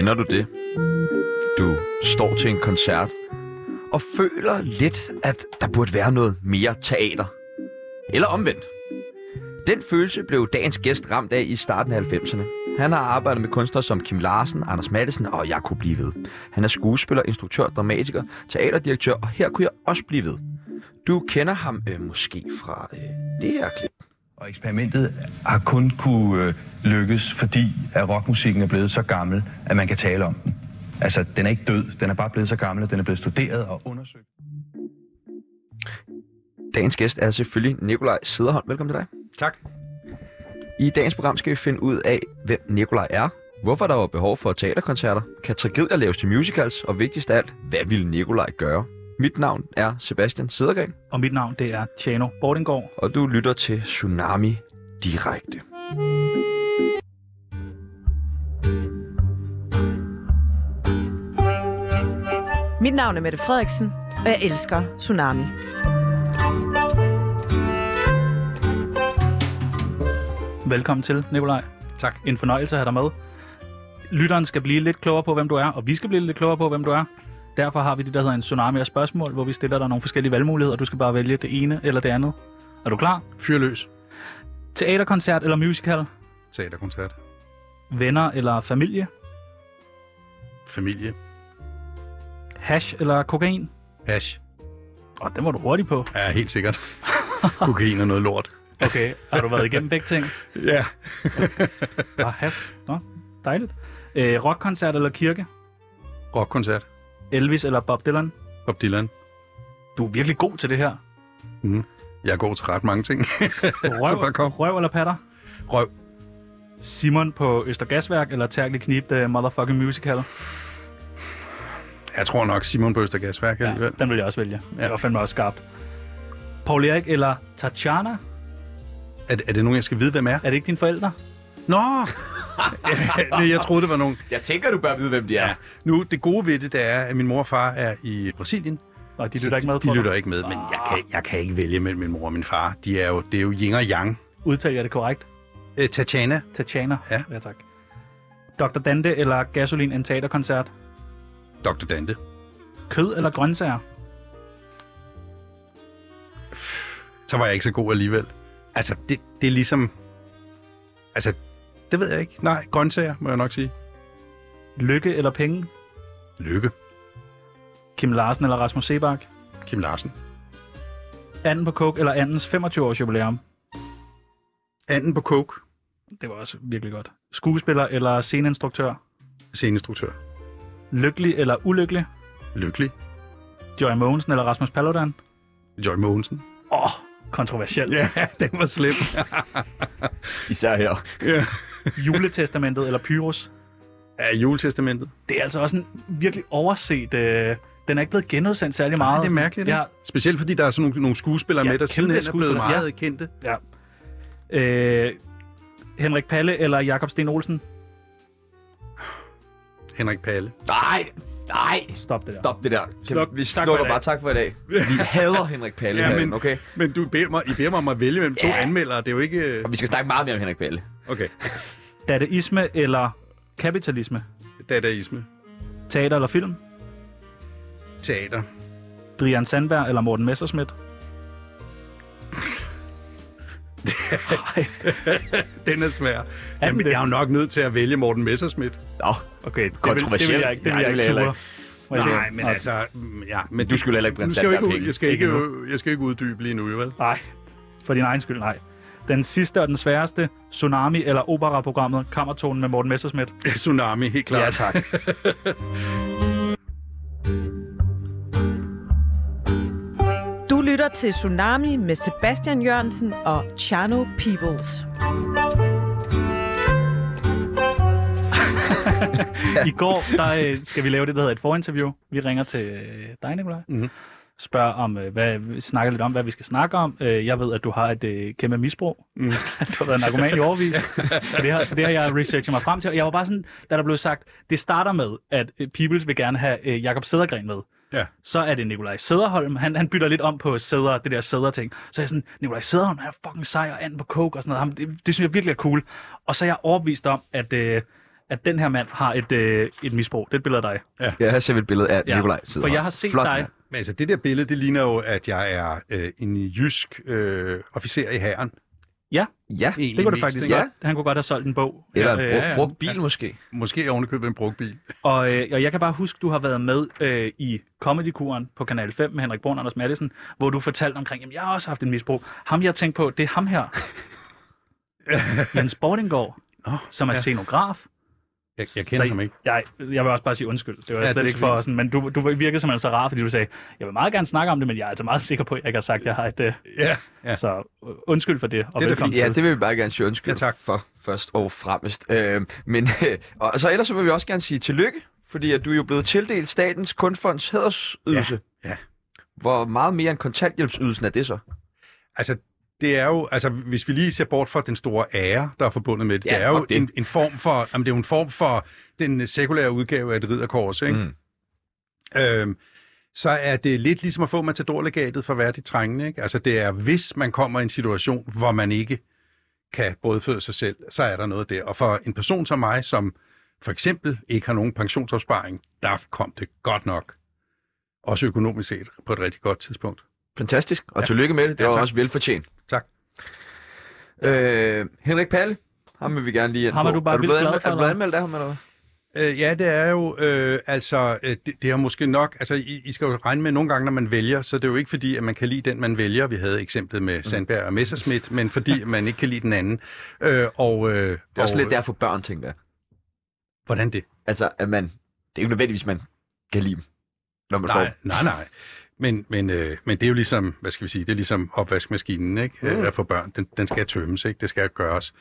Kender du det? Du står til en koncert og føler lidt, at der burde være noget mere teater. Eller omvendt. Den følelse blev dagens gæst ramt af i starten af 90'erne. Han har arbejdet med kunstnere som Kim Larsen, Anders Madsen og jeg kunne blive ved. Han er skuespiller, instruktør, dramatiker, teaterdirektør, og her kunne jeg også blive ved. Du kender ham øh, måske fra øh, det her klip. Og eksperimentet har kun kunne øh, lykkes, fordi at rockmusikken er blevet så gammel, at man kan tale om den. Altså, den er ikke død. Den er bare blevet så gammel, at den er blevet studeret og undersøgt. Dagens gæst er selvfølgelig Nikolaj Sederholm. Velkommen til dig. Tak. I dagens program skal vi finde ud af, hvem Nikolaj er, hvorfor der var behov for teaterkoncerter, kan tragedier laves til musicals, og vigtigst af alt, hvad ville Nikolaj gøre? Mit navn er Sebastian Sedergren, Og mit navn, det er Tjano Bordingård. og du lytter til Tsunami Direkte. Mit navn er Mette Frederiksen, og jeg elsker Tsunami. Velkommen til, Nikolaj. Tak. En fornøjelse at have dig med. Lytteren skal blive lidt klogere på, hvem du er, og vi skal blive lidt klogere på, hvem du er. Derfor har vi det, der hedder en tsunami af spørgsmål, hvor vi stiller dig nogle forskellige valgmuligheder, og du skal bare vælge det ene eller det andet. Er du klar? Fyr løs. Teaterkoncert eller musical? Teaterkoncert. Venner eller familie? Familie. Hash eller kokain? Hash. Og den var du hurtig på. Ja, helt sikkert. Kokain er noget lort. Okay, har du været igennem begge ting? Ja. Bare hash. Nå, dejligt. Øh, rockkoncert eller kirke? Rockkoncert. Elvis eller Bob Dylan? Bob Dylan. Du er virkelig god til det her. Jeg går til ret mange ting. Røv, kom. røv eller patter? Røv. Simon på Østergasværk eller Terkel Knip The Motherfucking Musical? Jeg tror nok Simon på Østergasværk alligevel. den vil jeg også vælge. Ja. Ja. Det var fandme også skarpt. Paul Erik eller Tatjana? Er, er det nogen, jeg skal vide, hvem er? Er det ikke dine forældre? Nå! jeg troede, det var nogen. Jeg tænker, du bør vide, hvem de Ja. Nu, det gode ved det, det er, at min mor og far er i Brasilien. Og de lytter ikke med, De du? lytter ikke med, men jeg kan, jeg kan ikke vælge mellem min mor og min far. De er jo, det er jo yin og yang. Udtaler jeg det korrekt? Øh, Tatjana. Tatjana? Ja. ja tak. Dr. Dante eller Gasolin en teaterkoncert? Dr. Dante. Kød eller grøntsager? så var jeg ikke så god alligevel. Altså, det, det er ligesom... Altså, det ved jeg ikke. Nej, grøntsager, må jeg nok sige. Lykke eller penge? Lykke. Kim Larsen eller Rasmus Sebak? Kim Larsen. Anden på Coke eller Andens 25-års jubilæum? Anden på coke. Det var også virkelig godt. Skuespiller eller sceneinstruktør? Sceneinstruktør. Lykkelig eller ulykkelig? Lykkelig. Joy Mogensen eller Rasmus Paludan? Joy Mogensen. Åh, oh, kontroversielt. Ja, den var slem. Især her. ja. Juletestamentet eller Pyrus? ja, juletestamentet. Det er altså også en virkelig overset... Øh, den er ikke blevet genudsendt særlig meget. Nej, det er mærkeligt. Ja. Specielt fordi der er sådan nogle, nogle skuespillere Ja, med, der sidenhen er blevet meget ja. kendte. ja. Øh, Henrik Palle eller Jakob Sten Olsen? Henrik Palle. Nej, nej. Stop det der. Stop det der. Sluk. Vi slukker bare tak for i dag. Vi hader Henrik Palle Ja, men- herinde, okay? Men du beder mig, I beder mig om at vælge mellem to Ja. anmeldere. Det er jo ikke... Og vi skal snakke meget mere om Henrik Palle. Okay. Dadaisme eller kapitalisme? Dadaisme. Teater eller film? Teater. Brian Sandberg eller Morten Messerschmidt? Den er svær. Jamen, det? jeg er jo nok nødt til at vælge Morten Messerschmidt. Nå, okay, det vil, det vil Kontroversielt. jeg ikke, det Nej, vil jeg ikke vil jeg? Nej, men Nå, altså... mm, Ja, men du skulle heller ikke brænde Sandberg ikke, penge. jeg, skal ikke, Ikke jeg skal ikke uddybe lige nu, vel? Nej, for din egen skyld, nej. Den sidste og den sværeste, Tsunami eller operaprogrammet Kammertonen med Morten Messerschmidt. Tsunami, helt klart. Ja, tak. Du lytter til Tsunami med Sebastian Jørgensen og Chano Peoples. I går, der øh, skal vi lave det, der hedder et forinterview. Vi ringer til øh, dig, Nikolaj. Mhm. Spørger om, øh, hvad, vi snakker lidt om, hvad vi skal snakke om. Øh, jeg ved, at du har et øh, kæmpe misbrug. Mm. du har været narkoman i overvis. for, det har, for det har jeg researchet mig frem til. Og jeg var bare sådan, da der blev sagt, det starter med, at Peoples vil gerne have Jakob Sædergren med. Ja. Så er det Nikolaj Sæderholm. Han, han bytter lidt om på sæder, det der sæder ting. Så er jeg sådan, Nikolaj Sæderholm, han er fucking sej og and på coke og sådan noget. Ham, det, det, synes jeg virkelig er cool. Og så er jeg overbevist om, at, øh, at den her mand har et, øh, et misbrug. Det er et billede af dig. Ja, her ser vi et billede af Ja, Nikolaj. For jeg har set Flot dig... mand. Men altså, det der billede, det ligner jo, at jeg er øh, en jysk øh, officer i hæren. Ja, Egentlig Det kunne det faktisk ikke? Ja. godt. Han kunne godt have solgt en bog. eller en Øh, brugt, ja. brugt bil måske. Måske ovenikøbet en brugt bil. Og, øh, og jeg kan bare huske, du har været med øh, i Comedy-kuren på Kanal 5 med Henrik Brun og Anders Madsen, hvor du fortalte omkring, at jeg har også haft en misbrug. Ham, jeg tænkte på, det er ham her. Jens Bordingård, Nå, som er ja. scenograf. Jeg, jeg kender Så- ham ikke. Jeg, jeg vil også bare sige undskyld. Det var Ja, ja, det slet er ikke for sådan, men du, du virkede simpelthen så rar, fordi du sagde, jeg vil meget gerne snakke om det, men jeg er altså meget sikker på, at jeg ikke har sagt, at jeg har et... Øh, Ja, ja. Så øh, undskyld for det, og Det er velkommen Ja, til. det vil vi bare gerne sige undskyld Ja, tak. for først og fremmest. Øh, men og så ellers så vil vi også gerne sige tillykke, fordi at du er jo blevet tildelt Statens Kunstfonds hædersydelse. Ja, ja. Hvor meget mere end kontanthjælpsydelsen er det så? Altså, det er jo, altså, hvis vi lige ser bort fra den store ære, der er forbundet med det, Ja, det er jo det. en, en form for, jamen, det er jo en form for den sekulære udgave af et ridderkors, ikke? Mm. Øhm, så er det lidt ligesom at få matadorlegatet for værdigt trængende. Ikke? Altså det er, hvis man kommer i en situation, hvor man ikke kan brødføde sig selv, så er der noget der. Og for en person som mig, som for eksempel ikke har nogen pensionsopsparing, der kom det godt nok. Også økonomisk set på et rigtig godt tidspunkt. Fantastisk, og Ja. tillykke med det. Det Ja, var tak. også velfortjent. Tak. Øh, Henrik Palle, ham vil vi gerne lige Ham er du bare er du blevet, glad anmeldt, for, er du blevet eller? anmeldt af ham, eller hvad? Øh, ja, det er jo, øh, altså, øh, det, det er måske nok, altså, I, I skal jo regne med, nogle gange, når man vælger, så det er jo ikke fordi, at man kan lide den, man vælger. Vi havde eksemplet med Sandberg og Messerschmidt, men fordi man ikke kan lide den anden. Øh, og, øh, Det er også og, lidt derfor børn, tænker jeg. Hvordan det? Altså, at man... Det er ikke nødvendigvis, man kan lide dem, når man får Nej, dem. nej, nej. Men, men, øh, men det er jo ligesom, hvad skal vi sige, det er ligesom opvaskemaskinen, ikke? Mm. Mm. for børn. Den, den skal tømmes, ikke? Det skal gøres.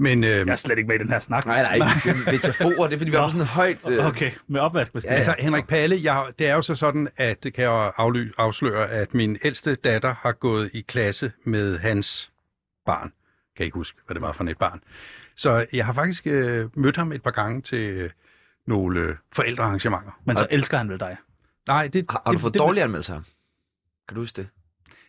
Men øh, Jeg er slet ikke med i den her snak. Nej, nej, nej. det er metaforer. Det er, fordi vi har sådan en højt... Øh, Okay, med opvaskemaskine. Ja, Altså, Henrik Palle, jeg, det er jo så sådan, at det kan jeg afly, afsløre, at min ældste datter har gået i klasse med hans barn. Kan ikke huske, hvad det var for et barn. Så jeg har faktisk øh, mødt ham et par gange til øh, nogle øh, forældrearrangementer. Men så elsker han vel dig. Nej, det, Har, har du fået det, dårlige anmeldelser? Kan du huske det?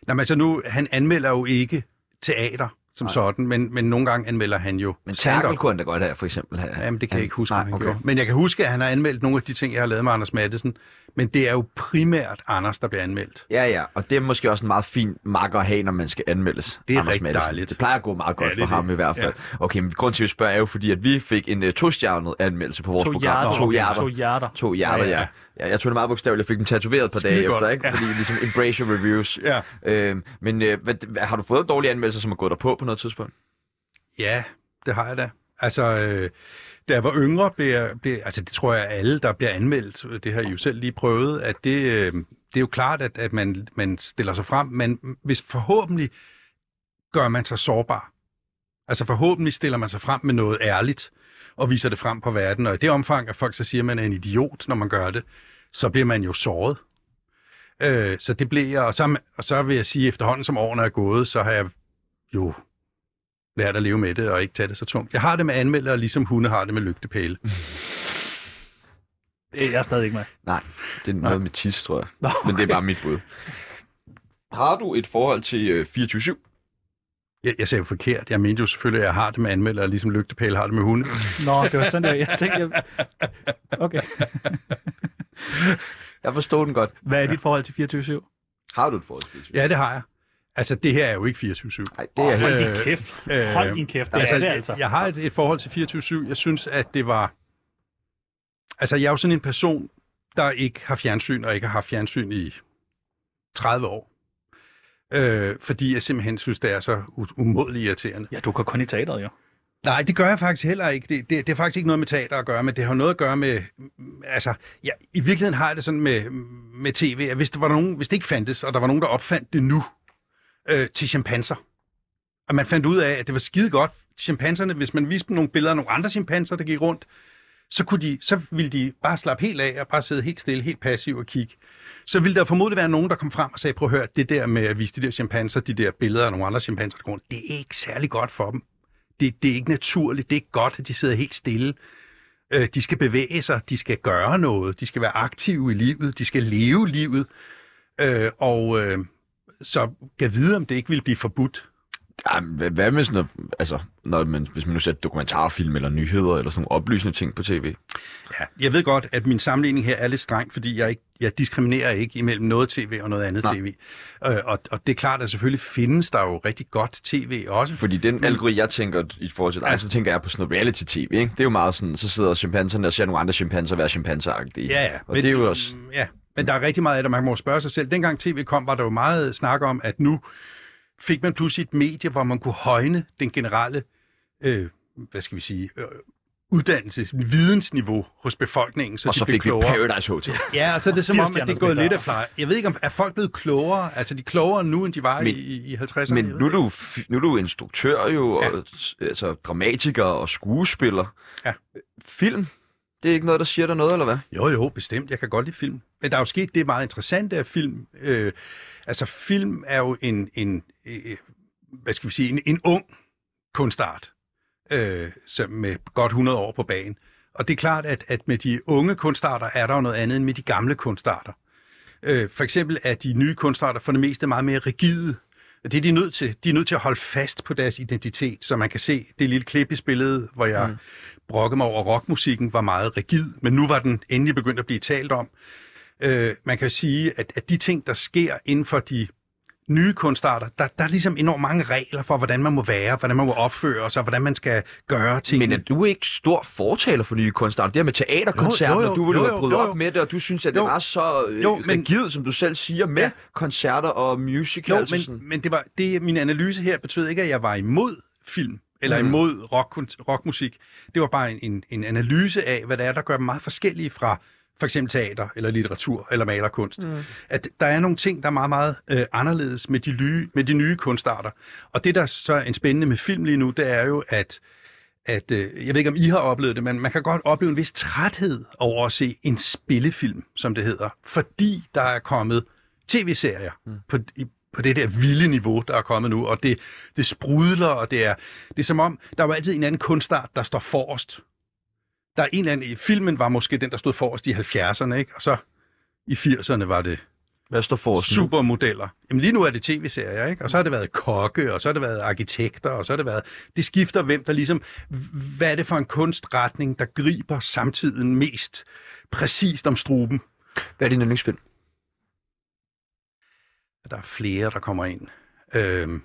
Nej, men altså nu, han anmelder jo ikke teater som Nej. sådan, men, men nogle gange anmelder han jo Men. Terkel kunne han da godt have, for eksempel. Have. Jamen, det kan jeg ikke huske, Nej, om han okay. gjorde. Men jeg kan huske, at han har anmeldt nogle af de ting, jeg har lavet med Anders Mattesen. Men det er jo primært Anders, der bliver anmeldt. Ja, ja, og det er måske også en meget fin makker at have, når man skal anmeldes. Det er Anders rigtig Matthesen. dejligt. Det plejer at gå meget godt Ja, det for er ham det. i hvert fald. Okay, men grund til, at vi spørger er jo fordi, at vi fik en uh, to-stjernet anmeldelse på vores To program. hjerter. To hjerter. To hjerter. To hjerter, Ja, ja, ja. ja. ja. Jeg tog det meget bogstaveligt. Jeg fik dem tatoveret et par dage efter, ikke? Ja. Fordi ligesom embrace your reviews. Ja. Øhm, men øh, hvad, hvad, har du fået dårlige anmeldelser, som har gået dig på på noget tidspunkt? Ja, det har jeg da. Altså, øh, da jeg var yngre, blev, jeg, blev altså det tror jeg alle, der bliver anmeldt, det har I jo selv lige prøvet, at det, øh, det er jo klart, at, at man, man stiller sig frem, men hvis forhåbentlig gør man sig sårbar. Altså forhåbentlig stiller man sig frem med noget ærligt, og viser det frem på verden, og i det omfang, at folk så siger, at man er en idiot, når man gør det, så bliver man jo såret. Øh, så det blev jeg, og så, og så vil jeg sige, efterhånden som årene er gået, så har jeg jo lært at leve med det og ikke tage det så tungt. Jeg har det med anmeldere, ligesom hunde har det med lygtepæle. Jeg er stadig ikke med. Nej, det er noget med tis, tror jeg. Nå, Men det er bare mit bud. Har du et forhold til øh, 24-7? Jeg, jeg sagde jo forkert. Jeg mente jo selvfølgelig, at jeg har det med anmeldere, ligesom lygtepæle har det med hunde. Nå, det var sådan der. Jeg tænkte, jeg... Okay. Jeg forstår den godt. Hvad er dit forhold til 24-7? Har du et forhold til 24-7? Ja, det har jeg. Altså, det her er jo ikke 24-7. Nej, det er helt... Hold din Øh, kæft. øh, Hold din kæft. Det Altså, er det altså. Jeg har et, et forhold til 24-7. Jeg synes, at det var... Altså, jeg er jo sådan en person, der ikke har fjernsyn, og ikke har haft fjernsyn i 30 år. Øh, fordi jeg simpelthen synes, det er så umådeligt irriterende. Ja, du går kun i teateret, jo. Nej, det gør jeg faktisk heller ikke. Det, det, det er faktisk ikke noget med teater at gøre, men det har noget at gøre med... Altså, ja, i virkeligheden har jeg det sådan med, med tv, at hvis, der var nogen, hvis det ikke fandtes, og der var nogen, der opfandt det nu øh, til chimpanser, og man fandt ud af, at det var skide godt, chimpanserne, hvis man viste dem nogle billeder af nogle andre chimpanser, der gik rundt, så, kunne de, så ville de bare slappe helt af og bare sidde helt stille, helt passiv og kigge. Så ville der formodentlig være nogen, der kom frem og sagde, prøv at høre, det der med at vise de der chimpanser, de der billeder af nogle andre chimpanser, der rundt, det er ikke særlig godt for dem. Det, det er ikke naturligt, det er ikke godt, at de sidder helt stille. Øh, de skal bevæge sig, de skal gøre noget, de skal være aktive i livet, de skal leve livet. Øh, og øh, så kan vide, om det ikke vil blive forbudt. Ja, hvad, hvad med sådan noget, altså, når man, hvis man nu ser dokumentarfilm eller nyheder eller sådan nogle oplysende ting på tv? Ja, jeg ved godt, at min sammenligning her er lidt streng, fordi jeg, ikke, jeg diskriminerer ikke imellem noget tv og noget andet Nej. tv. Øh, og, og det er klart, at selvfølgelig findes der jo rigtig godt tv også. Fordi den algoritme, jeg tænker i forhold til dig, Ja. så tænker jeg på sådan noget reality-tv, ikke? Det er jo meget sådan, så sidder chimpanserne og ser nogle andre chimpanser være chimpanseragtige. Ja, ja. Og det er jo også... Ja, men der er rigtig meget af det, man må spørge sig selv. Dengang tv kom, var der jo meget snak om, at nu fik man pludselig et medie, hvor man kunne højne den generelle, øh, hvad skal vi sige, øh, uddannelse, vidensniveau hos befolkningen, så Og de så blev fik vi klogere. Paradise Hotel. Ja, og så er det som om, at det er gået lidt af flej. Jeg ved ikke, om er folk blevet klogere? Altså, de er klogere nu, end de var Men- i, i 50'erne? Men nu er, du, nu er du instruktør jo, Ja. og altså, dramatiker og skuespiller. Ja. Film, det er ikke noget, der siger dig noget, eller hvad? Jo, jo, bestemt. Jeg kan godt lide film. Men der er jo sket det meget interessante af film. Øh, altså, film er jo en, en øh, hvad skal vi sige, en, en ung kunstart, øh, som med godt 100 år på banen. Og det er klart, at, at med de unge kunstarter er der jo noget andet end med de gamle kunstarter. Øh, for eksempel er de nye kunstarter for det meste meget mere rigide. Det er de nødt til. De er nødt til at holde fast på deres identitet, så man kan se det lille klip i spillet, hvor jeg mm. Brokkede mig over, rockmusikken var meget rigid, men nu var den endelig begyndt at blive talt om. Øh, man kan sige, at, at de ting, der sker inden for de nye kunstarter, der, der er ligesom enormt mange regler for, hvordan man må være, hvordan man må opføre sig, hvordan man skal gøre ting. Men er du ikke stor fortaler for nye kunstarter? Det her med teaterkoncerter, Jo, jo, jo, du ville jo, jo, jo, bryde jo, jo. op med det, og du synes, at Jo. det var så øh, Jo, men- rigidt, som du selv siger, med Ja. koncerter og musicals. Jo, sådan. men, men det var, det, min analyse her betød ikke, at jeg var imod film, eller Mm. imod rock, rockmusik. Det var bare en, en, en analyse af, hvad det er, der gør dem meget forskellige fra for eksempel teater, eller litteratur, eller malerkunst. Mm. At der er nogle ting, der er meget, meget øh, anderledes med de, nye, med de nye kunstarter. Og det, der så er en spændende med film lige nu, det er jo, at at, øh, jeg ved ikke, om I har oplevet det, men man kan godt opleve en vis træthed over at se en spillefilm, som det hedder, fordi der er kommet tv-serier mm. på, i, på det der vilde niveau, der er kommet nu, og det, det sprudler, og det er, det er som om, der var altid en anden kunstart, der står forrest. Der er en eller anden, filmen var måske den, der stod forrest i 70'erne, ikke? og så i 80'erne var det Hvad står for supermodeller. Jamen lige nu er det tv-serier, ikke? Og så har det været kokke, og så har det været arkitekter, og så har det været... Det skifter hvem, der ligesom... Hvad er det for en kunstretning, der griber samtiden mest præcist om struben? Hvad er din yndlingsfilm? Der er flere, der kommer ind. Øhm,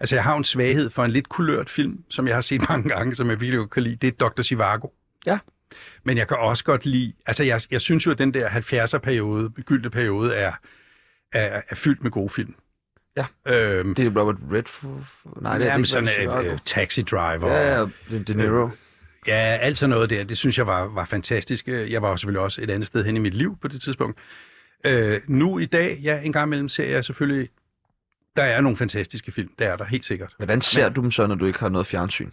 altså, jeg har en svaghed for en lidt kulørt film, som jeg har set mange gange, som jeg virkelig kan lide. Det er Dr. Sivago. Ja. Men jeg kan også godt lide... Altså, jeg, jeg synes jo, at den der 70'er-periode, gyldne periode, er, er, er fyldt med gode film. Ja. Øhm, Det er Robert Redford? Nej, det er ikke. sådan Redford. uh, Taxi Driver. Ja, ja, De, Niro. Ja, alt sådan noget der, det synes jeg var, var fantastisk. Jeg var jo selvfølgelig også et andet sted hen i mit liv på det tidspunkt. Øh, nu i dag, ja, en gang imellem ser jeg selvfølgelig, der er nogle fantastiske film, det er der helt sikkert. Hvordan ser du dem så, når du ikke har noget fjernsyn?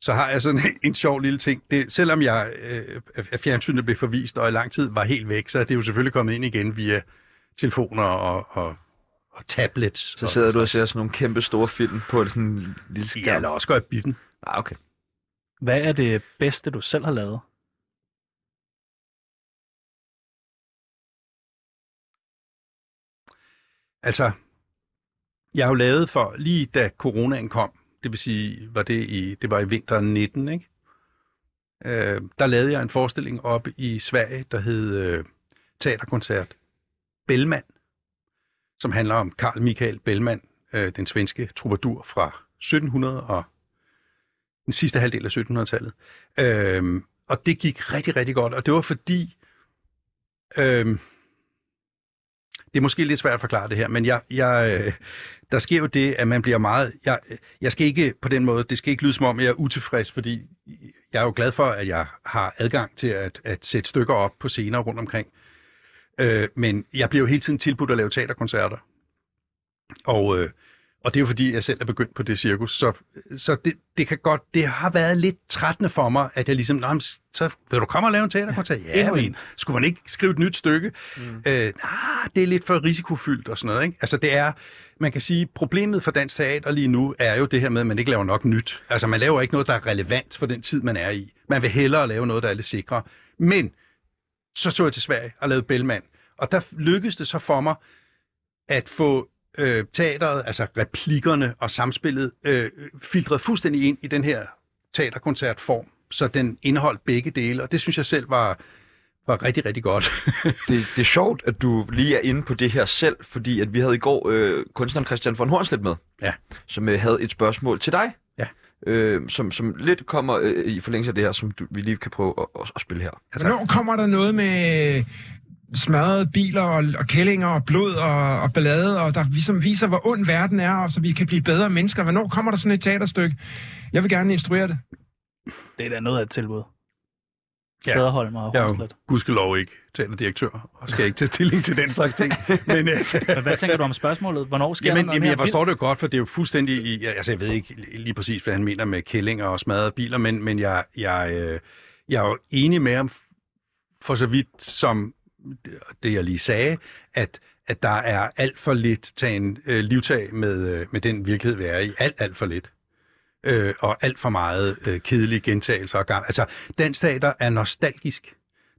Så har jeg sådan en, en sjov lille ting. Det, selvom jeg øh, af fjernsynet blev forvist, og i lang tid var helt væk, så er det jo selvfølgelig kommet ind igen via telefoner og, og, og tablets. Så sidder du og ser sådan nogle kæmpe store film på sådan en lille Ja, skærm. eller også går jeg i biffen. Ah, okay. Hvad er det bedste, du selv har lavet? Altså, jeg har jo lavet for, lige da coronaen kom, det vil sige, var det, i, det var i vinteren 19, ikke? Øh, der lavede jeg en forestilling op i Sverige, der hed øh, Teaterkoncert Bellman, som handler om Karl Michael Bellman, øh, den svenske troubadour fra 1700 og den sidste halvdel af 1700-tallet. Øh, og det gik rigtig, rigtig godt, og det var fordi, øh, det er måske lidt svært at forklare det her, men jeg, jeg, øh, der sker jo det, at man bliver meget... Jeg, jeg skal ikke på den måde, det skal ikke lyde som om, jeg er utilfreds, fordi jeg er jo glad for, at jeg har adgang til at, at sætte stykker op på scener rundt omkring. Øh, men jeg bliver jo hele tiden tilbudt at lave teaterkoncerter. Og, øh, og det er jo fordi, jeg selv er begyndt på det cirkus. Så, så det, det kan godt, det har været lidt trættende for mig, at jeg ligesom, Nå, men så vil du komme og lave en teaterkoncert? Ja, Endnu men en. skulle man ikke skrive et nyt stykke? Mm. Øh, nah, det er lidt for risikofyldt og sådan noget. Ikke? Altså det er, man kan sige, problemet for dansk teater lige nu er jo det her med, at man ikke laver nok nyt. Altså man laver ikke noget, der er relevant for den tid, man er i. Man vil hellere lave noget, der er lidt sikre. Men så så jeg til Sverige og lavede Bellman. Og der lykkedes det så for mig at få øh, teateret, altså replikkerne og samspillet, øh, filtreret fuldstændig ind i den her teaterkoncertform, så den indeholdt begge dele, og det synes jeg selv var, var rigtig, rigtig godt. Det, det er sjovt, at du lige er inde på det her selv, fordi at vi havde i går øh, kunstneren Christian von Hornslet med, Ja. som øh, havde et spørgsmål til dig, Ja. øh, som, som lidt kommer øh, i forlængelse af det her, som du, vi lige kan prøve at, at, at spille her. Altså, Hvornår kommer der noget med smadrede biler og, og kællinger og blod og, og ballade, og der ligesom viser, hvor ond verden er, og så vi kan blive bedre mennesker? Hvornår kommer der sådan et teaterstykke? Jeg vil gerne instruere det. Det er da noget af et tilbud. Ja. Sæderholm og jeg er jo gudskelov ikke teaterdirektør, og skal ikke tage stilling til den slags ting. Men, øh, Men hvad tænker du om spørgsmålet? Hvornår sker Jamen, jamen jeg forstår det jo godt, for det er jo fuldstændig i, altså jeg ved ikke lige præcis, hvad han mener med kællinger og smadrede biler, men, men jeg, jeg, øh, jeg er jo enig med ham for så vidt som det, jeg lige sagde, at, at der er alt for lidt tagen øh, livtag med, øh, med den virkelighed, vi er i. Alt, alt for lidt. Øh, og alt for meget øh, kedelige gentagelser og gang. Altså, dansk teater er nostalgisk.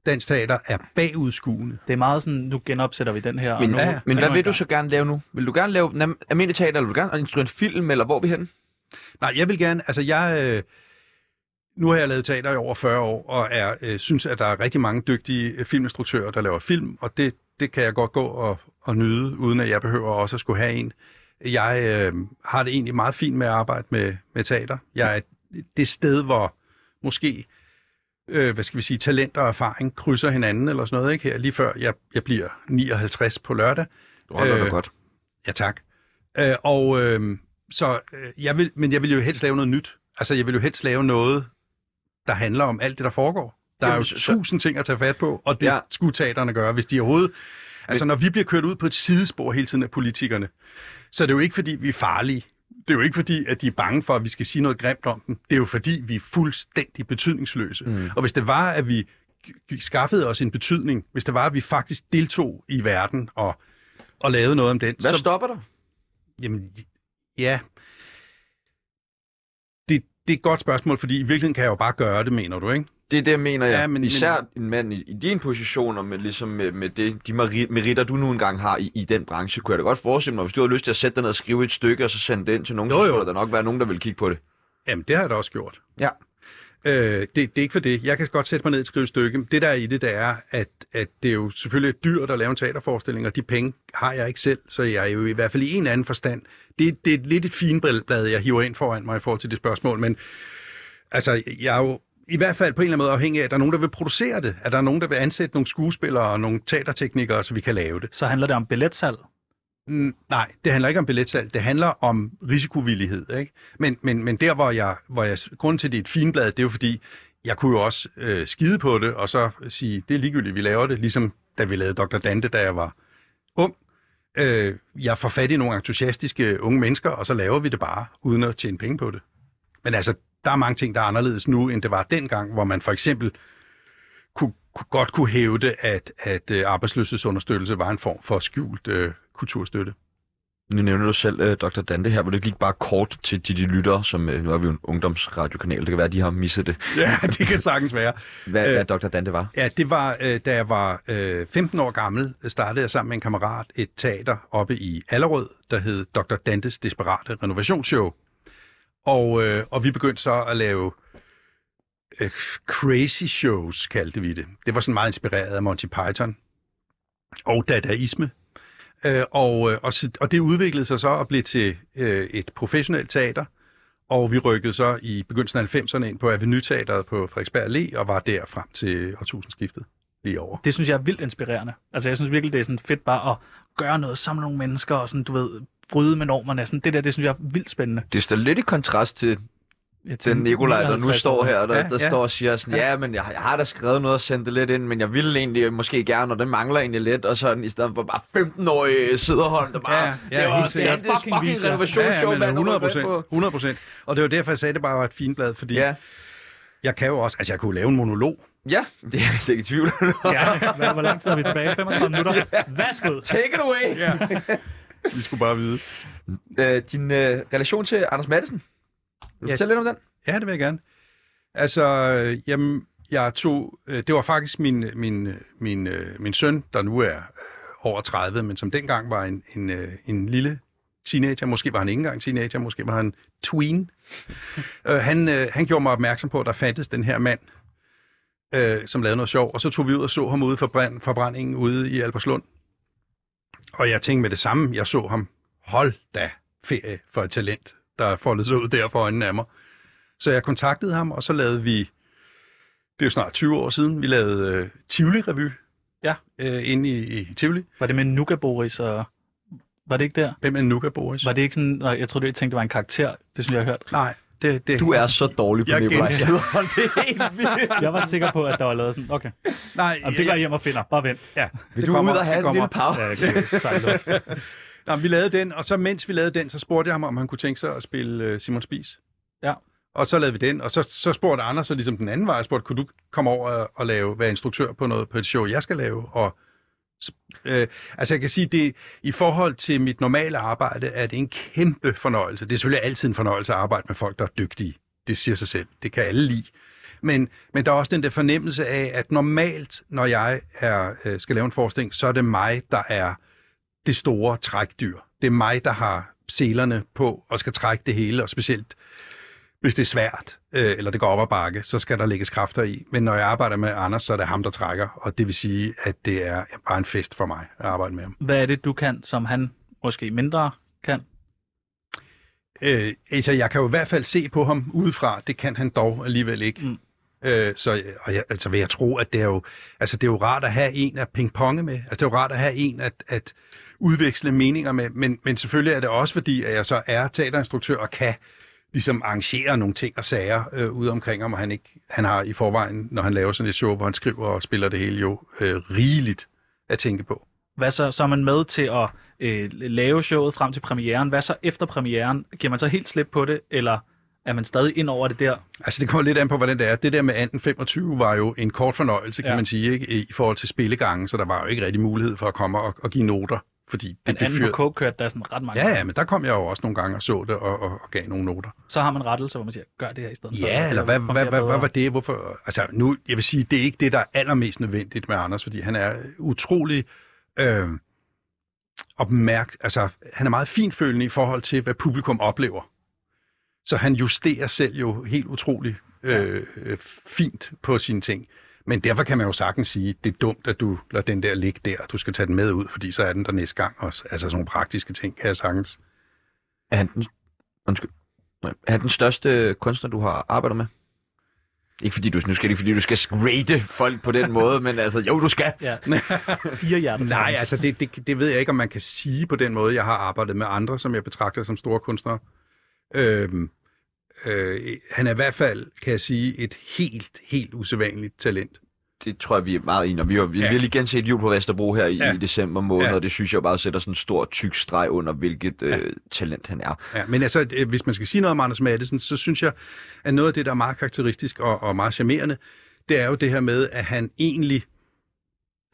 Dansk teater er bagudskuende. Det er meget sådan, nu genopsætter vi den her. Men, og nu, ja, men hvad vil du så gerne lave nu? Vil du gerne lave almindelig teater, eller vil du gerne instruere en film, eller hvor er vi henne? Nej, jeg vil gerne, altså jeg, øh, nu har jeg lavet teater i over 40 år, og er, øh, synes, at der er rigtig mange dygtige øh, filminstruktører, der laver film, og det, det kan jeg godt gå og, og nyde, uden at jeg behøver også at skulle have en. Jeg øh, har det egentlig meget fint med at arbejde med, med teater. Jeg er det sted, hvor måske, øh, hvad skal vi sige, talent og erfaring krydser hinanden, eller sådan noget, ikke? Her lige før jeg, jeg bliver 59 på lørdag. Du holder øh, Øh, godt. Ja, tak. Øh, og øh, så, øh, jeg vil, men jeg vil jo helst lave noget nyt. Altså, jeg vil jo helst lave noget, der handler om alt det, der foregår. Der Jamen, er jo så- tusind ting at tage fat på, og det Ja. skulle teaterne gøre, hvis de overhovedet... Altså, når vi bliver kørt ud på et sidespor hele tiden af politikerne, så er det jo ikke, fordi vi er farlige. Det er jo ikke, fordi at de er bange for, at vi skal sige noget grimt om dem. Det er jo, fordi vi er fuldstændig betydningsløse. Mm. Og hvis det var, at vi skaffede os en betydning, hvis det var, at vi faktisk deltog i verden og, og lavede noget om den, Hvad så stopper dig? Jamen, ja. Det, er et godt spørgsmål, fordi i virkeligheden kan jeg jo bare gøre det, mener du, ikke? Det er det, mener jeg. Ja, men- Især en mand i, i din position, og med, ligesom med, med det, de meri- meritter, du nu engang har i, i den branche, kunne jeg da godt forestille mig, hvis du havde lyst til at sætte dig ned og skrive et stykke, og så sende det ind til nogen, Jo, så jo. skulle der nok være nogen, der vil kigge på det. Jamen, det har jeg da også gjort. Ja. Øh, det, det er ikke for det. Jeg kan godt sætte mig ned og skrive et stykke. Det der er i det, det er, at, at det er jo selvfølgelig dyrt at lave en teaterforestilling, og de penge har jeg ikke selv, så jeg er jo i hvert fald i en anden forstand. Det, det er lidt et finblad, jeg hiver ind foran mig i forhold til det spørgsmål, men altså, jeg er jo i hvert fald på en eller anden måde afhængig af, at der er nogen, der vil producere det. At der er nogen, der vil ansætte nogle skuespillere og nogle teaterteknikere, så vi kan lave det. Så handler det om billetsalg. Mm, Nej, det handler ikke om billetsalg. Det handler om risikovillighed. Ikke? Men, men, men der, hvor jeg, hvor jeg... Grunden til, at det er et finblad, det er jo fordi, jeg kunne jo også øh, skide på det, og så sige, det er ligegyldigt, vi laver det, ligesom da vi lavede Dr. Dante, da jeg var ung. Øh, jeg får fat i nogle entusiastiske unge mennesker, og så laver vi det bare, uden at tjene penge på det. Men altså, der er mange ting, der er anderledes nu, end det var dengang, hvor man for eksempel kunne, kunne godt kunne hævde, at, at øh, arbejdsløshedsunderstøttelse var en form for skjult øh, kulturstøtte. Nu nævner du selv uh, Dr. Dante her, hvor det gik bare kort til de, de lyttere, som uh, nu er vi jo en ungdomsradiokanal, det kan være, at de har misset det. Ja, det kan sagtens være. Hvad, Øh. hvad Dr. Dante var. Ja, det var, øh, da jeg var øh, 15 år gammel, startede jeg sammen med en kammerat et teater oppe i Allerød, der hed Dr. Dantes Desperate Renovationsshow. Og, øh, og vi begyndte så at lave øh, crazy shows, kaldte vi det. Det var sådan meget inspireret af Monty Python og dadaisme. Øh, og, øh, og, og det udviklede sig så og blev til øh, et professionelt teater, og vi rykkede så i begyndelsen af 90'erne ind på Avenue Teateret på Frederiksberg Allé, og var der frem til årtusindskiftet lige over. Det synes jeg er vildt inspirerende. Altså, jeg synes virkelig, det er sådan fedt bare at gøre noget, samle nogle mennesker og sådan, du ved, bryde med normerne. Sådan, det der, det synes jeg er vildt spændende. Det står lidt i kontrast til Jeg den Nikolaj, der nu står her, der, Ja, ja, der ja. står og siger sådan, ja, men jeg, jeg har da skrevet noget og sendt det lidt ind, men jeg ville egentlig måske gerne, og det mangler egentlig lidt, og sådan i stedet for bare 15-årige Søderholm, der bare, Ja, ja, det var helt det er fucking, fucking Ja, renovationsshow, ja, var 100 med procent. på. 100 procent. Og det var derfor, jeg sagde, at det bare var et fint blad, fordi ja. Ja, jeg kan jo også, altså jeg kunne lave en monolog. ja, det er jeg ikke i tvivl. Ja, hvad, hvor lang tid er vi tilbage? 35 minutter? Værsgo. Take it away! Ja. Vi skulle bare vide. Øh, din øh, relation til Anders Madsen, vil du Ja. fortælle lidt om den? Ja, det vil jeg gerne. Altså, øh, jamen, jeg tog, øh, det var faktisk min, min, min, øh, min søn, der nu er over 30, men som dengang var en, en, en lille teenager, måske var han ikke engang teenager, måske var han tween. øh, han, øh, han gjorde mig opmærksom på, at der fandtes den her mand, øh, som lavede noget sjov, og så tog vi ud og så ham ude for brænd, forbrændingen ude i Alberslund. Og jeg tænkte med det samme, jeg så ham, hold da ferie for et talent, der foldede sig ud der for øjnene af mig. Så jeg kontaktede ham, og så lavede vi, det er jo snart 20 år siden, vi lavede øh, Tivoli-revy. Ja. Øh, inde i, i Tivoli. Var det med Nuka Boris og... Var det ikke der? Hvem er Nuka Boris? Var det ikke sådan... Nej, jeg troede, jeg tænkte, det var en karakter. Det synes jeg, jeg har hørt. Nej, det, det Du er så dårlig på Jeg Nikolaj Sederholm. Det er helt vildt. Jeg var sikker på, at der var lavet sådan... Okay, Nej, Jamen, det går jeg hjem og finder. Bare vent. Ja, Vil det du kommer- ud og have en kommer. lille pause? Ja, jeg kan tage luft. Nå, vi lavede den, og så mens vi lavede den, så spurgte jeg ham, om han kunne tænke sig at spille uh, Simon Spies. Ja. Og så lavede vi den, og så, så spurgte Anders så ligesom den anden vej, jeg spurgte, kunne du komme over og, og lave, være instruktør på noget på et show, jeg skal lave? Og, øh, altså jeg kan sige, det i forhold til mit normale arbejde, er det en kæmpe fornøjelse. Det er selvfølgelig altid en fornøjelse at arbejde med folk, der er dygtige. Det siger sig selv. Det kan alle lide. Men, men der er også den der fornemmelse af, at normalt, når jeg er, øh, skal lave en forestilling, så er det mig, der er det store trækdyr. Det er mig, der har selerne på og skal trække det hele, og specielt hvis det er svært, øh, eller det går op ad bakke, så skal der lægges kræfter i. Men når jeg arbejder med Anders, så er det ham, der trækker, og det vil sige, at det er bare en fest for mig at arbejde med ham. Hvad er det, du kan, som han måske mindre kan? Øh, altså, jeg kan jo i hvert fald se på ham udefra, det kan han dog alligevel ikke. Mm. Øh, så og jeg, altså, vil jeg tro, at det er, jo, altså, det er jo rart at have en at pingponge med. Altså, det er jo rart at have en at, at udveksle meninger med. Men, men selvfølgelig er det også fordi, at jeg så er teaterinstruktør og kan ligesom arrangere nogle ting og sager øh, ude omkring og han, ikke, han har i forvejen, når han laver sådan et show, hvor han skriver og spiller det hele jo øh, rigeligt at tænke på. Hvad så? Så er man med til at øh, lave showet frem til premieren. Hvad så efter premieren? Giver man så helt slip på det, eller er man stadig ind over det der? Altså, det kommer lidt an på, hvordan det er. Det der med 1825 var jo en kort fornøjelse, kan Ja. man sige, ikke? i forhold til spillegangen, så der var jo ikke rigtig mulighed for at komme og, og give noter, fordi det Men anden fyret. på K kørte der sådan ret mange Ja, gange. ja, men der kom jeg jo også nogle gange og så det og, og, og gav nogle noter. Så har man rettelse, hvor man siger, gør det her i stedet for. Ja, eller hvad, hvad, hvad, hvad var det? Hvorfor? Altså, nu, jeg vil sige, det er ikke det, der er allermest nødvendigt med Anders, fordi han er utrolig øh, opmærk, altså, han er meget finfølende i forhold til, hvad publikum oplever. Så han justerer selv jo helt utroligt øh, øh, fint på sine ting. Men derfor kan man jo sagtens sige, det er dumt, at du lader den der ligge der, du skal tage den med ud, fordi så er den der næste gang også. Altså sådan nogle praktiske ting, kan jeg sagtens. Er han den, undskyld, Nej. er han den største kunstner, du har arbejdet med? Ikke fordi du, nu skal det ikke fordi du skal rate folk på den måde, men altså, jo, du skal. Ja. Fire hjerter. Nej, altså det, det, det ved jeg ikke, om man kan sige på den måde. Jeg har arbejdet med andre, som jeg betragter som store kunstnere. Øhm, øh, han er i hvert fald, kan jeg sige, et helt, helt usædvanligt talent. Det tror jeg, vi er meget enige om. Vi har, vi, Ja. har lige genset jul på Vesterbro her i, Ja. i december måned, Ja. ja. og det synes jeg bare sætter sådan en stor, tyk streg under, hvilket Ja. øh, talent han er. Ja, men altså, øh, hvis man skal sige noget om Anders Madsen, så synes jeg, at noget af det, der er meget karakteristisk og, og meget charmerende, det er jo det her med, at han egentlig,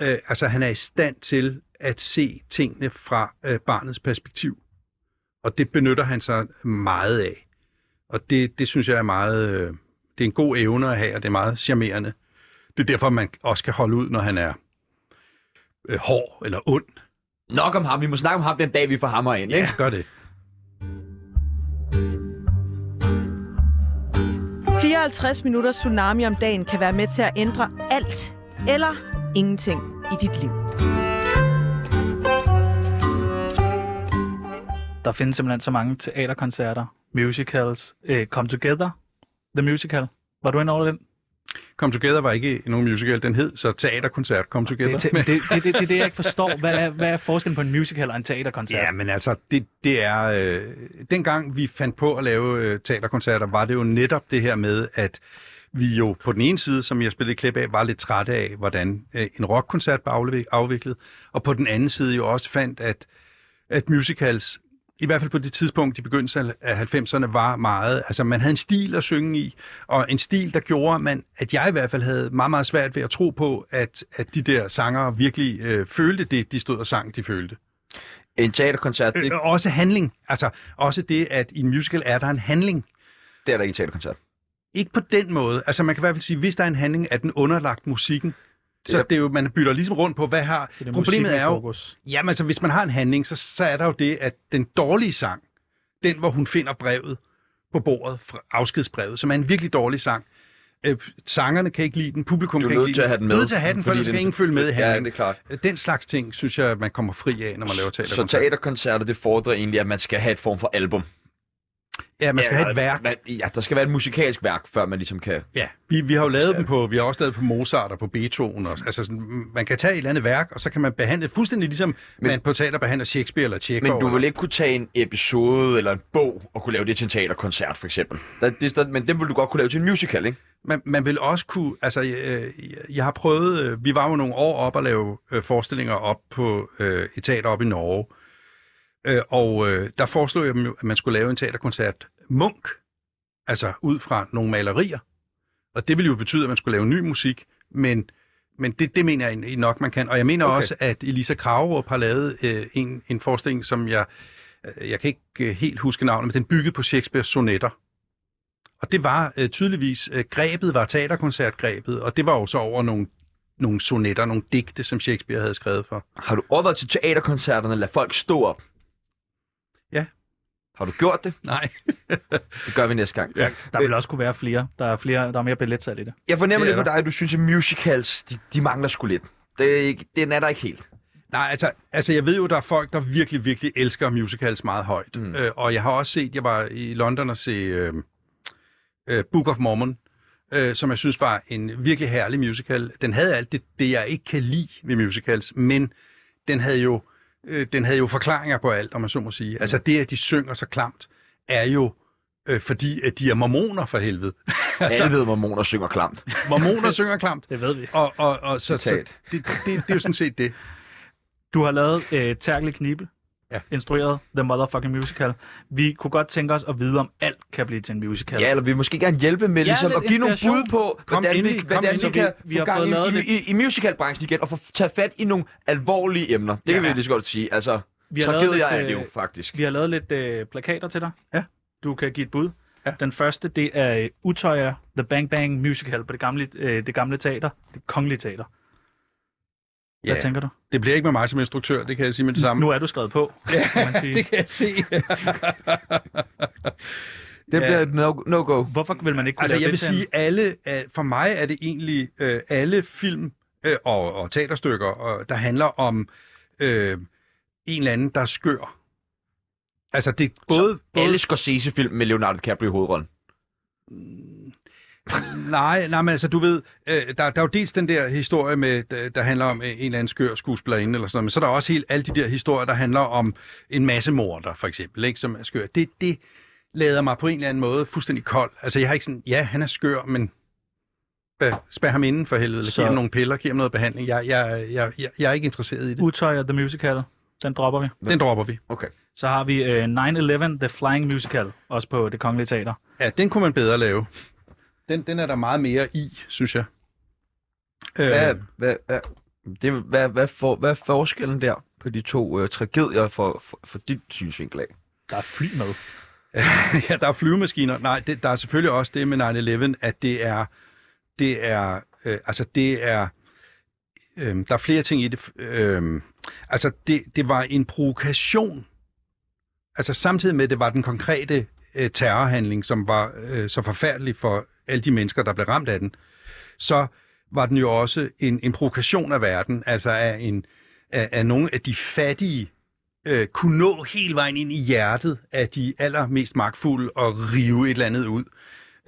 øh, altså han er i stand til at se tingene fra øh, barnets perspektiv. Og det benytter han sig meget af. Og det, det synes jeg er meget, øh, det er en god evne at have, og det er meget charmerende. Det er derfor, man også kan holde ud, når han er øh, hård eller ond. Nok om ham. Vi må snakke om ham den dag, vi får hammer ind. Ikke? Ja, gør det. 54 minutter tsunami om dagen kan være med til at ændre alt eller ingenting i dit liv. Der findes simpelthen så mange teaterkoncerter, musicals, øh, Come Together, The Musical. Var du inde over den? Come Together var ikke nogen musical, den hed så Teaterkoncert Come Together. Det, det, det, det, det, det er det, jeg ikke forstår. Hvad er, hvad er forskellen på en musical og en teaterkoncert? Ja, men altså, det, det er... Øh, dengang vi fandt på at lave øh, teaterkoncerter, var det jo netop det her med, at vi jo på den ene side, som jeg spillede klip af, var lidt trætte af, hvordan øh, en rockkoncert blev afle- afviklet, og på den anden side jo også fandt, at, at musicals, i hvert fald på det tidspunkt i begyndelsen af 90'erne, var meget... Altså, man havde en stil at synge i, og en stil, der gjorde, man, at jeg i hvert fald havde meget, meget svært ved at tro på, at, at de der sangere virkelig øh, følte det, de stod og sang, de følte. En teaterkoncert, det, Øh, også handling. Altså, også det, at i en musical er der en handling. det er der ikke en teaterkoncert. Ikke på den måde. Altså, man kan i hvert fald sige, hvis der er en handling, er den underlagt musikken. Så det er jo, man bytter ligesom rundt på, hvad har... Det er Problemet er jo, fokus. jamen altså, hvis man har en handling, så, så er der jo det, at den dårlige sang, den hvor hun finder brevet på bordet, fra afskedsbrevet, som er en virkelig dårlig sang, øh, sangerne kan ikke lide den, publikum Du er kan ikke nødt lide til at have den med. Du er nødt til at have den, for fordi ellers kan den- ingen følge med i Ja, handlingen. det er klart. Den slags ting, synes jeg, man kommer fri af, når man laver teater. Så teaterkoncerter, det fordrer egentlig, at man skal have et form for album. Ja, man skal ja, have et værk. Man, ja, der skal være et musikalsk værk, før man ligesom kan... Ja, vi, vi har jo lavet dem på, vi har også lavet på Mozart og på Beethoven. Og, altså sådan, man kan tage et eller andet værk, og så kan man behandle det fuldstændig ligesom Men- man på teater behandler Shakespeare eller Tjekov. Men du vil ikke kunne tage en episode eller en bog og kunne lave det til en teaterkoncert, for eksempel. Der, det, der, men den vil du godt kunne lave til en musical, ikke? man, man vil også kunne, altså øh, jeg har prøvet, øh, vi var jo nogle år op at lave øh, forestillinger op på øh, et teater op i Norge, øh, og øh, der foreslog jeg dem jo, at man skulle lave en teaterkoncert Munk, altså ud fra nogle malerier, og det ville jo betyde, at man skulle lave ny musik, men, men det, det mener jeg nok, man kan, og jeg mener Okay. okay. også, at Elisa Kragerup har lavet øh, en, en forestilling, som jeg, øh, jeg kan ikke øh, helt huske navnet, men den byggede på Shakespeares sonetter, og det var øh, tydeligvis, øh, grebet var teaterkoncertgrebet, og det var jo så over nogle, nogle sonetter, nogle digte, som Shakespeare havde skrevet for. Har du overvejet til teaterkoncerterne at lade folk stå op? Ja. Har du gjort det? Nej. Det gør vi næste gang. Ja. Der vil også kunne være flere. Der er, flere, der er mere billetsalg i det. Jeg fornemmer Det lidt på dig, at du synes, at musicals, de, de mangler sgu lidt. Det er ikke, den er der ikke helt. Nej, altså, altså jeg ved jo, der er folk, der virkelig, virkelig elsker musicals meget højt. Mm. Mm. Øh, og jeg har også set, jeg var i London og se øh, øh, Book of Mormon, øh, som jeg synes var en virkelig herlig musical. Den havde alt det, det, jeg ikke kan lide ved musicals, men den havde jo, øh, den havde jo forklaringer på alt, om man så må sige. Altså det, at de synger så klamt, er jo øh, fordi, at de er mormoner for helvede. Altså, Alle ved, at mormoner synger klamt. mormoner synger klamt. Det ved vi. Og, og, og så, så det, det, det er jo sådan set det. Du har lavet øh, Terkel Knibe, Ja. instrueret The Motherfucking Musical. Vi kunne godt tænke os at vide, om alt kan blive til en musical. Ja, eller vi vil måske gerne hjælpe med Ja, ligesom, at give nogle bud på, Kom hvordan, endelig, vi, kom hvordan endelig. vi kan Vi få har gang i, i, i, i musicalbranchen igen, og få tage fat i nogle alvorlige emner. Det kan Ja. vi lige så godt sige. Altså, Vi har lavet tragedier lidt, er det jo øh, faktisk. Vi har lavet lidt øh, plakater til dig. Ja. Du kan give et bud. Ja. Den første, det er øh, Utøya The Bang Bang Musical på det gamle, øh, det gamle teater. Det kongelige teater. Hvad Ja. tænker du? Det bliver ikke med mig som instruktør, det kan jeg sige med det samme. Nu er du skrevet på, kan man sige. det kan jeg se. Det Ja. bliver et no- no-go. Hvorfor vil man ikke kunne altså, lave jeg det vil sige, alle, for mig er det egentlig øh, alle film øh, og, og teaterstykker, og, der handler om øh, en eller anden, der er skør. Altså, det er både... både Alle Scorsese-film med Leonardo DiCaprio i hovedrollen. Nej, nej, men altså, du ved, øh, der, der er jo dels den der historie, med, der, der handler om øh, en eller anden skør skuespillerinde, eller sådan noget, men så er der også helt alle de der historier, der handler om en masse morder, for eksempel, ikke, som er skør. Det, det lader mig på en eller anden måde fuldstændig kold. Altså, jeg har ikke sådan, ja, han er skør, men spær ham inden for helvede, eller Så- giv ham nogle piller, giv ham noget behandling. Jeg, jeg, jeg, jeg, jeg er ikke interesseret i det. Utøya The Musical, den dropper vi. Den dropper vi. Okay. Så har vi øh, 9-11 The Flying Musical, også på det kongelige teater. Ja, den kunne man bedre lave. Den, den er der meget mere i, synes jeg. Hvad, Øh, hvad, hvad, det, hvad, hvad, for, hvad er forskellen der på de to øh, tragedier for, for, for dit synsvinkel af? Der er fly med. ja, der er flyvemaskiner. Nej, det, der er selvfølgelig også det med 9-11, at det er, det er, øh, altså det er, øh, der er flere ting i det. Øh, altså det, det var en provokation. Altså samtidig med, at det var den konkrete øh, terrorhandling, som var øh, så forfærdelig for alle de mennesker, der blev ramt af den, så var den jo også en, en provokation af verden, altså af, en, af, af nogle af de fattige øh, kunne nå hele vejen ind i hjertet af de allermest magtfulde og rive et eller andet ud.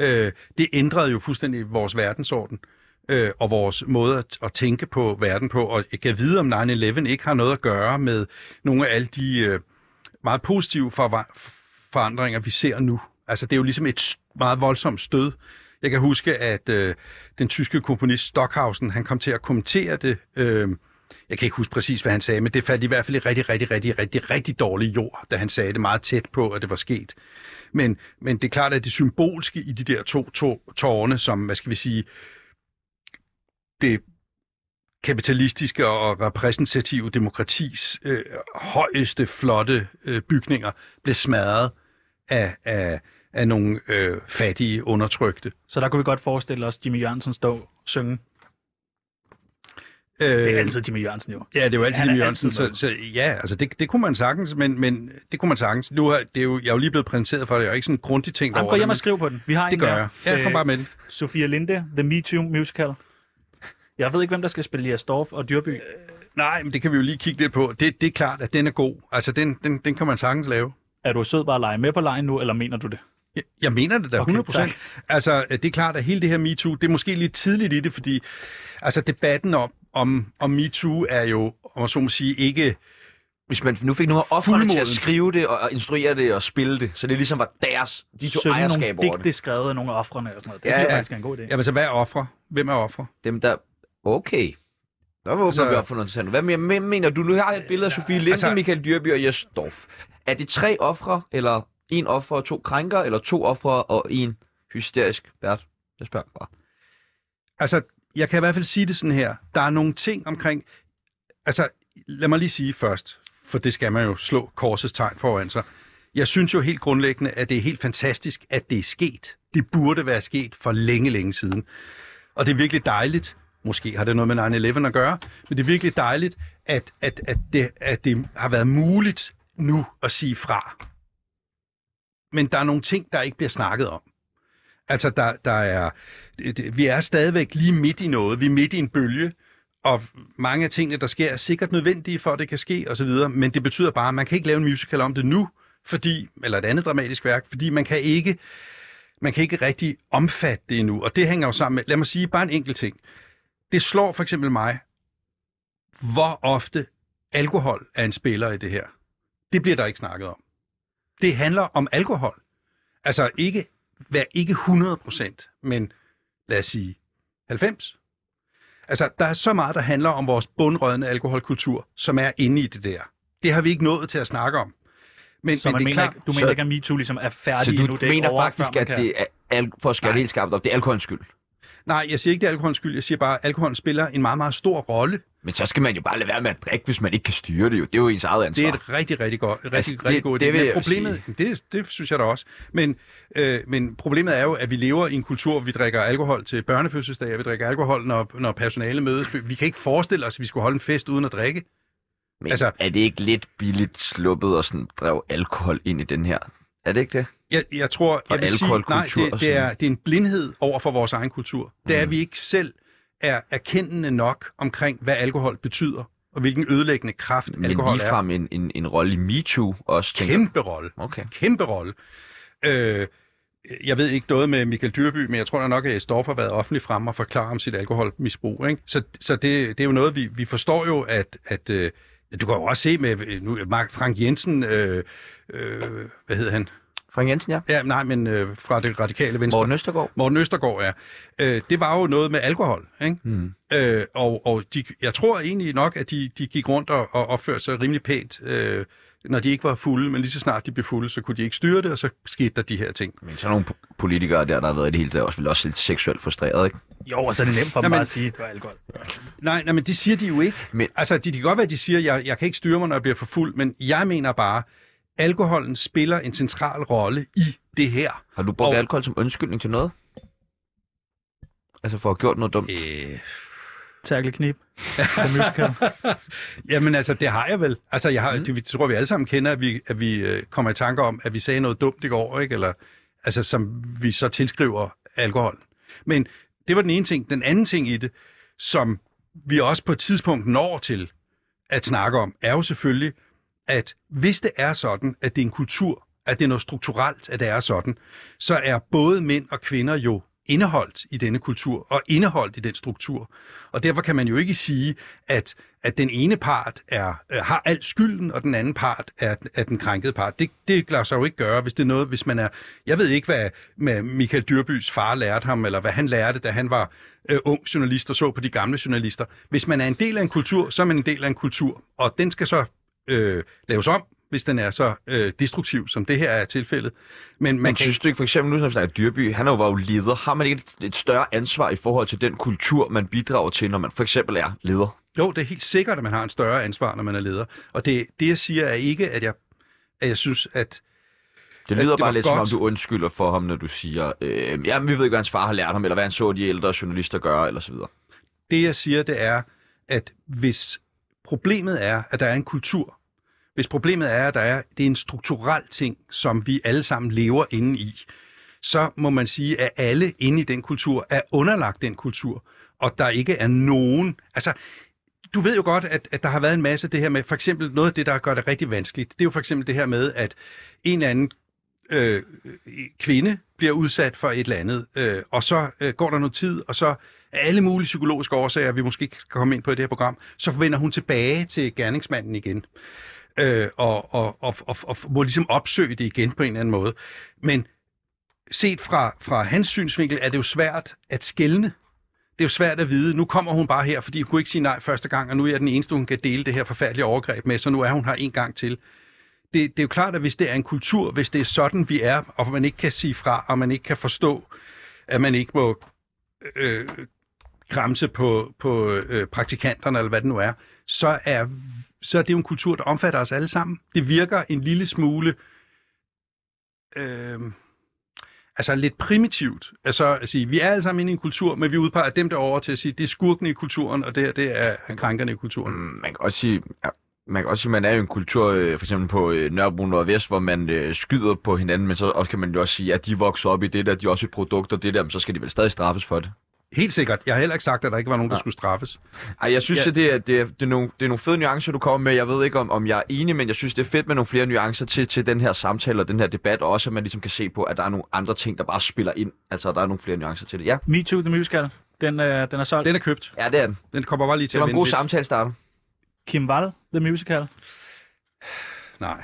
Øh, det ændrede jo fuldstændig vores verdensorden øh, og vores måde at, at tænke på verden på, og jeg kan vide, om 9-11 ikke har noget at gøre med nogle af alle de øh, meget positive forva- forandringer, vi ser nu. Altså, det er jo ligesom et meget voldsomt stød. Jeg kan huske, at øh, den tyske komponist Stockhausen, han kom til at kommentere det. Øh, jeg kan ikke huske præcis, hvad han sagde, men det faldt i hvert fald i rigtig, rigtig, rigtig, rigtig, rigtig dårlig jord, da han sagde det meget tæt på, at det var sket. Men, men det er klart, at det symbolske i de der to, to tårne, som, hvad skal vi sige, det kapitalistiske og repræsentative demokratis øh, højeste, flotte øh, bygninger, blev smadret af, af, af nogle øh, fattige, undertrykte. Så der kunne vi godt forestille os Jimmy Jørgensen stå og synge. Øh, Det er altid Jimmy Jørgensen jo. Ja, det er jo altid er Jimmy Jørgensen, så, så ja, altså det, det kunne man sagtens, men, men det kunne man sagtens. Nu er, det er jo, jeg er jo lige blevet præsenteret for det, jeg er ikke sådan grundigt tænkt Jamen, over gå hjem det, og skriv på den. Vi har men en det gør mere. jeg. Ja, kom Øh, bare med den. Sofia Linde, The Me Too Musical. Jeg ved ikke, hvem der skal spille Jas Dorf og Dyrby. Nej, men det kan vi jo lige kigge lidt på. Det, det er klart, at den er god. Altså, den, den, den kan man sagtens lave. Er du sød bare at lege med på lejen nu, eller mener du det? Jeg, jeg mener det da Okay, 100 tak. Altså, det er klart, at hele det her MeToo, det er måske lidt tidligt i det, fordi altså, debatten om, om, om MeToo er jo, om så må sige, ikke... Hvis man nu fik nogle af offrene til at skrive det, og, instruere det, og spille det, så det ligesom var deres, de tog Synge ejerskab over digte det. skrevet af nogle af offrene og sådan noget. Det Ja, synes jeg ja. faktisk er en god idé. Jamen, så hvad er ofre? Hvem er ofre? Dem der... Okay. Der var Altså- altså, vi op for noget interessant. Hvad men- men- mener du? Nu har jeg et billede af Sofie Linde, altså- altså, Michael Dyrby og Jes Dorf. Er det tre ofre, eller en offer og to krænker, eller to ofre og en hysterisk vært? Jeg spørger bare. Altså, jeg kan i hvert fald sige det sådan her. Der er nogle ting omkring... Altså, lad mig lige sige først, for det skal man jo slå korsets tegn foran sig. Jeg synes jo helt grundlæggende, at det er helt fantastisk, at det er sket. Det burde være sket for længe, længe siden. Og det er virkelig dejligt, måske har det noget med 9-11 at gøre, men det er virkelig dejligt, at, at, at, det, at det har været muligt nu at sige fra. Men der er nogle ting, der ikke bliver snakket om. Altså, der, der er, vi er stadigvæk lige midt i noget. Vi er midt i en bølge, og mange af tingene, der sker, er sikkert nødvendige for, at det kan ske osv., men det betyder bare, at man kan ikke lave en musical om det nu, fordi, eller et andet dramatisk værk, fordi man kan ikke, man kan ikke rigtig omfatte det endnu. Og det hænger jo sammen med, lad mig sige bare en enkelt ting. Det slår for eksempel mig, hvor ofte alkohol er en spiller i det her. Det bliver der ikke snakket om. Det handler om alkohol. Altså ikke, vær ikke 100 procent, men lad os sige 90. Altså, der er så meget, der handler om vores bundrødende alkoholkultur, som er inde i det der. Det har vi ikke nået til at snakke om. Men, Så men man det er mener klart, ikke, du mener så- ikke, at MeToo ligesom er færdig Så du endnu? Det ikke mener over, faktisk, at kan- det er, al- for at skære det helt skarpt op, det er alkoholens skyld. Nej, jeg siger ikke, det er alkoholens skyld. Jeg siger bare, at alkoholen spiller en meget, meget stor rolle. Men så skal man jo bare lade være med at drikke, hvis man ikke kan styre det jo. Det er jo ens eget ansvar. Det er et rigtig, rigtig godt, rigtig, Altså, det- rigtig god idé. det Men jeg problemet, det, det synes jeg da også. Men, øh, men problemet er jo, at vi lever i en kultur, hvor vi drikker alkohol til børnefødselsdage, og vi drikker alkohol, når, når personale mødes. Vi kan ikke forestille os, at vi skulle holde en fest uden at drikke. Men altså- er det ikke lidt billigt sluppet og sådan drev alkohol ind i den her? Er det ikke det? Jeg, jeg tror, jeg vil sige, nej, det, det, er, det er en blindhed over for vores egen kultur. Det er, at Mm. vi ikke selv er erkendende nok omkring, hvad alkohol betyder, og hvilken ødelæggende kraft Men alkohol er. ligefrem en, en, en rolle i MeToo også, tænker. Kæmpe rolle. Okay. Kæmpe rolle. Øh, jeg ved ikke noget med Michael Dyrby, men jeg tror nok, at Storff har været offentlig frem og forklare om sit alkoholmisbrug. Ikke? Så, så det, det er jo noget, vi, vi forstår jo, at, at øh, du kan jo også se med øh, nu, Mark Frank Jensen, øh, øh, hvad hedder han? Frank Jensen, ja. Ja, nej, men øh, fra det radikale venstre. Morten Østergaard. Morten Østergaard er. Øh, det var jo noget med alkohol, ikke? Hmm. Øh, og og de, jeg tror egentlig nok, at de, de gik rundt og, og opførte sig rimelig pænt, øh, når de ikke var fulde, men lige så snart de blev fulde, så kunne de ikke styre det, og så skete der de her ting. Men så nogle po- politikere der, der har været i det hele taget, også vel også lidt seksuelt frustreret, ikke? Jo, og så er det nemt for dem Jamen- bare at sige, at det var alkohol. Nej, nej, men det siger de jo ikke. Men- Altså, de, de kan godt være, at de siger, at jeg, jeg kan ikke styre mig, når jeg bliver for fuld, men jeg mener bare, alkoholen spiller en central rolle i det her. Har du brugt og... alkohol som undskyldning til noget? Altså for at have gjort noget dumt? Øh, Tærkelig knip. Jamen altså, det har jeg vel. Altså, jeg har, Mm. det, det tror vi alle sammen kender, at vi, at vi øh, kommer i tanker om, at vi sagde noget dumt i går, ikke? Eller, altså, som vi så tilskriver alkohol. Men det var den ene ting. Den anden ting i det, som vi også på et tidspunkt når til at snakke om, er jo selvfølgelig, at hvis det er sådan, at det er en kultur, at det er noget strukturelt, at det er sådan, så er både mænd og kvinder jo indeholdt i denne kultur og indeholdt i den struktur. Og derfor kan man jo ikke sige, at, at den ene part er, øh, har alt skylden, og den anden part er, er den krænkede part. Det, det lader sig jo ikke gøre, hvis det er noget, hvis man er... Jeg ved ikke, hvad med Michael Dyrbys far lærte ham, eller hvad han lærte, da han var øh, ung journalist og så på de gamle journalister. Hvis man er en del af en kultur, så er man en del af en kultur, og den skal så øh, laves om, hvis den er så øh, destruktiv, som det her er tilfældet. Men man Men kan synes du ikke, for eksempel nu, når vi snakker Dyrby, han er jo var jo leder. Har man ikke et, et større ansvar i forhold til den kultur, man bidrager til, når man for eksempel er leder? Jo, det er helt sikkert, at man har en større ansvar, når man er leder. Og det, det jeg siger er ikke, at jeg, at jeg synes, at... Det lyder det bare lidt som om, godt. du undskylder for ham, når du siger, øh, jamen vi ved ikke, hvad hans far har lært ham, eller hvad han så de ældre journalister gøre, eller så videre. Det jeg siger, det er, at hvis problemet er, at der er en kultur, hvis problemet er, at der er, det er en strukturel ting, som vi alle sammen lever inde i, så må man sige, at alle inde i den kultur er underlagt den kultur, og der ikke er nogen... Altså, du ved jo godt, at, at der har været en masse det her med, for eksempel noget af det, der gør det rigtig vanskeligt, det er jo for eksempel det her med, at en eller anden øh, kvinde bliver udsat for et eller andet, øh, og så øh, går der noget tid, og så af alle mulige psykologiske årsager, vi måske ikke skal komme ind på i det her program, så vender hun tilbage til gerningsmanden igen. Øh, og, og, og, og, og må ligesom opsøge det igen på en eller anden måde. Men set fra, fra hans synsvinkel er det jo svært at skælne. Det er jo svært at vide. Nu kommer hun bare her, fordi hun kunne ikke sige nej første gang, og nu er jeg den eneste, hun kan dele det her forfærdelige overgreb med, så nu er hun her en gang til. Det, det er jo klart, at hvis det er en kultur, hvis det er sådan, vi er, og man ikke kan sige fra, og man ikke kan forstå, at man ikke må øh, kramse på, på øh, praktikanterne, eller hvad det nu er, så er, så er det jo en kultur, der omfatter os alle sammen. Det virker en lille smule... Øh, altså lidt primitivt. Altså at sige, vi er alle sammen inde i en kultur, men vi udpeger dem derovre til at sige, det er skurken i kulturen, og det her, det er krænkerne i kulturen. Mm, man kan også sige, ja, man kan også sige, man er jo en kultur, øh, for eksempel på øh, Nørrebro Nordvest, hvor man øh, skyder på hinanden, men så også kan man jo også sige, at de vokser op i det der, de er også et produkt og det der, men så skal de vel stadig straffes for det. Helt sikkert. Jeg har heller ikke sagt, at der ikke var nogen, der Ja. skulle straffes. Ej, jeg synes, Ja. at det er, det, er, det, er nogle, det er nogle fede nuancer, du kommer med. Jeg ved ikke, om, om jeg er enig, men jeg synes, det er fedt med nogle flere nuancer til, til den her samtale og den her debat, og også at man ligesom kan se på, at der er nogle andre ting, der bare spiller ind. Altså, der er nogle flere nuancer til det. Ja, Me Too, The Musical, den, øh, den er solgt. Den er købt. ja det er den. Den kommer bare lige til Det var en god lidt. samtale starter. Kim Wall, The Musical. Nej,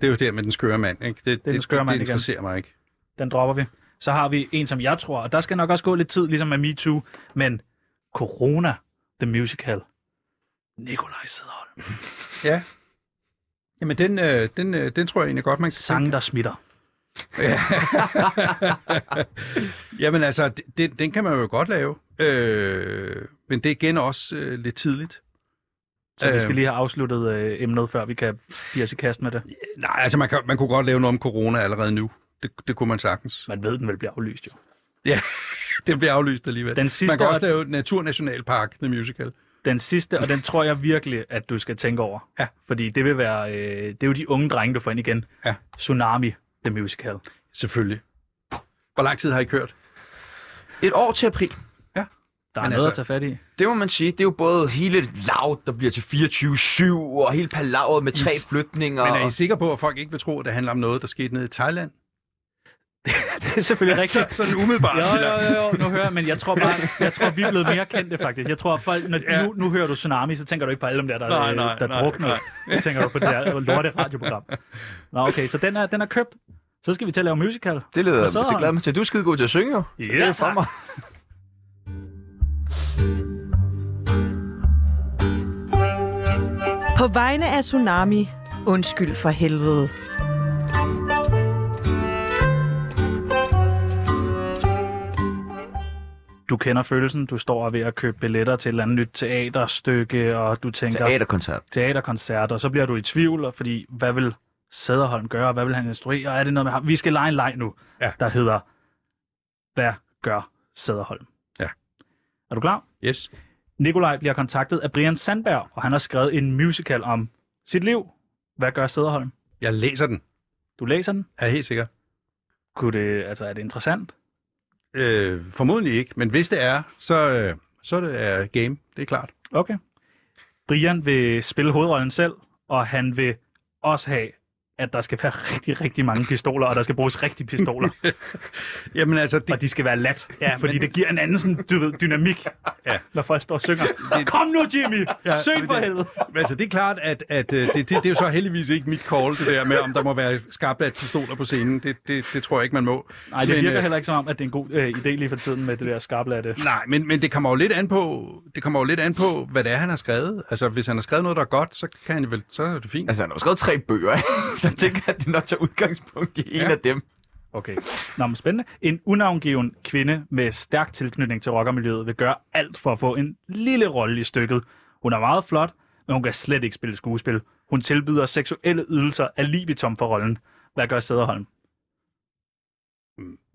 det er jo det med den skøre mand. Ikke? Det, den det, skøre det, mand det igen. interesserer mig ikke. Den dropper vi. Så har vi en, som jeg tror, og der skal nok også gå lidt tid, ligesom med Me Too, men Corona, The Musical. Nikolaj Sæderholm. Ja. Jamen, den, øh, den, øh, den tror jeg egentlig godt, man kan... Sange, der smitter. Jamen altså, den, den kan man jo godt lave. Øh, men det er igen også øh, lidt tidligt. Så vi skal Øhm. lige have afsluttet øh, emnet, før vi kan give os i kast med det. Nej, altså man, kan, man kunne godt lave noget om corona allerede nu. Det, det kunne man sagtens. Man ved, den vil blive aflyst jo. Det bliver aflyst alligevel. Den sidste man kan og- også lave Naturnationalpark, The Musical. Den sidste, og den tror jeg virkelig, at du skal tænke over. Ja. Fordi det vil være, øh, det er jo de unge drenge, du får ind igen. Ja. Tsunami, The Musical. Selvfølgelig. Hvor lang tid har I kørt? Et år til april. Der er Men noget altså- at tage fat i. Det må man sige. Det er jo både hele laut, der bliver til 24-7, og hele palaveret med tre Is. flytninger. Men er I sikre på, at folk ikke vil tro, at det handler om noget, der skete nede i Thailand? Det er selvfølgelig rigtigt. Så, sådan umiddelbart. Jo, jo, jo, jo, nu hører jeg, men jeg tror bare, jeg tror, vi er blevet mere kendte faktisk. Jeg tror, at folk, når, Ja. nu, nu hører du Tsunami, så tænker du ikke på alle dem der, der, Nej, nej, der nej, drukner. nej. Så tænker du på det der lorte radioprogram. Nå, okay, så den er, den er købt. Så skal vi til at lave musical. Det, leder, Og det så- glæder mig til. Du er skide god til at synge, jo. Så Ja, det er for mig. På vegne af Tsunami, undskyld for helvede. Du kender følelsen, du står ved at købe billetter til et eller andet nyt teaterstykke, og du tænker Teaterkoncert. teaterkoncert, og så bliver du i tvivl, fordi hvad vil Sæderholm gøre, hvad vil han instruere, og er det noget med ham? Vi skal lege en leg nu, Ja. der hedder, hvad gør Sæderholm? Ja. Er du klar? Yes. Nikolaj bliver kontaktet af Brian Sandberg, og han har skrevet en musical om sit liv. Hvad gør Sæderholm? Jeg læser den. Du læser den. Er helt sikker. Kunne det, altså, er det interessant? Øh, formodentlig ikke, men hvis det er, så, øh, så er det game. Det er klart. Okay. Brian vil spille hovedrollen selv, og han vil også have, at der skal være rigtig, rigtig mange pistoler, og der skal bruges rigtige pistoler, Jamen altså, det, og de skal være lat, Ja, fordi men- det giver en anden sådan, du ved, dynamik, Ja. når folk står og synger. Det- Kom nu, Jimmy! Ja, det- for helvede! Men altså, det er klart, at, at øh, det, det, det er jo så heldigvis ikke mit call, det der med, om der må være skarpladt pistoler på scenen. Det, det, det tror jeg ikke, man må. Nej, det Men, virker øh, heller ikke som om, at det er en god øh, idé lige for tiden med det der skarplatte. Nej, men, men det kommer jo lidt an på, det kommer jo lidt an på, hvad det er, han har skrevet. Altså, hvis han har skrevet noget, der er godt, så kan han vel, så er det fint. Altså, han har jo skrevet tre bøger, ikke? Så jeg tænker, at det nok tager udgangspunkt i en Ja. af dem. Okay. Nå, men spændende. En unavngiven kvinde med stærk tilknytning til rockermiljøet vil gøre alt for at få en lille rolle i stykket. Hun er meget flot, men hun kan slet ikke spille skuespil. Hun tilbyder seksuelle ydelser af libitum for rollen. Hvad gør Sæderholm?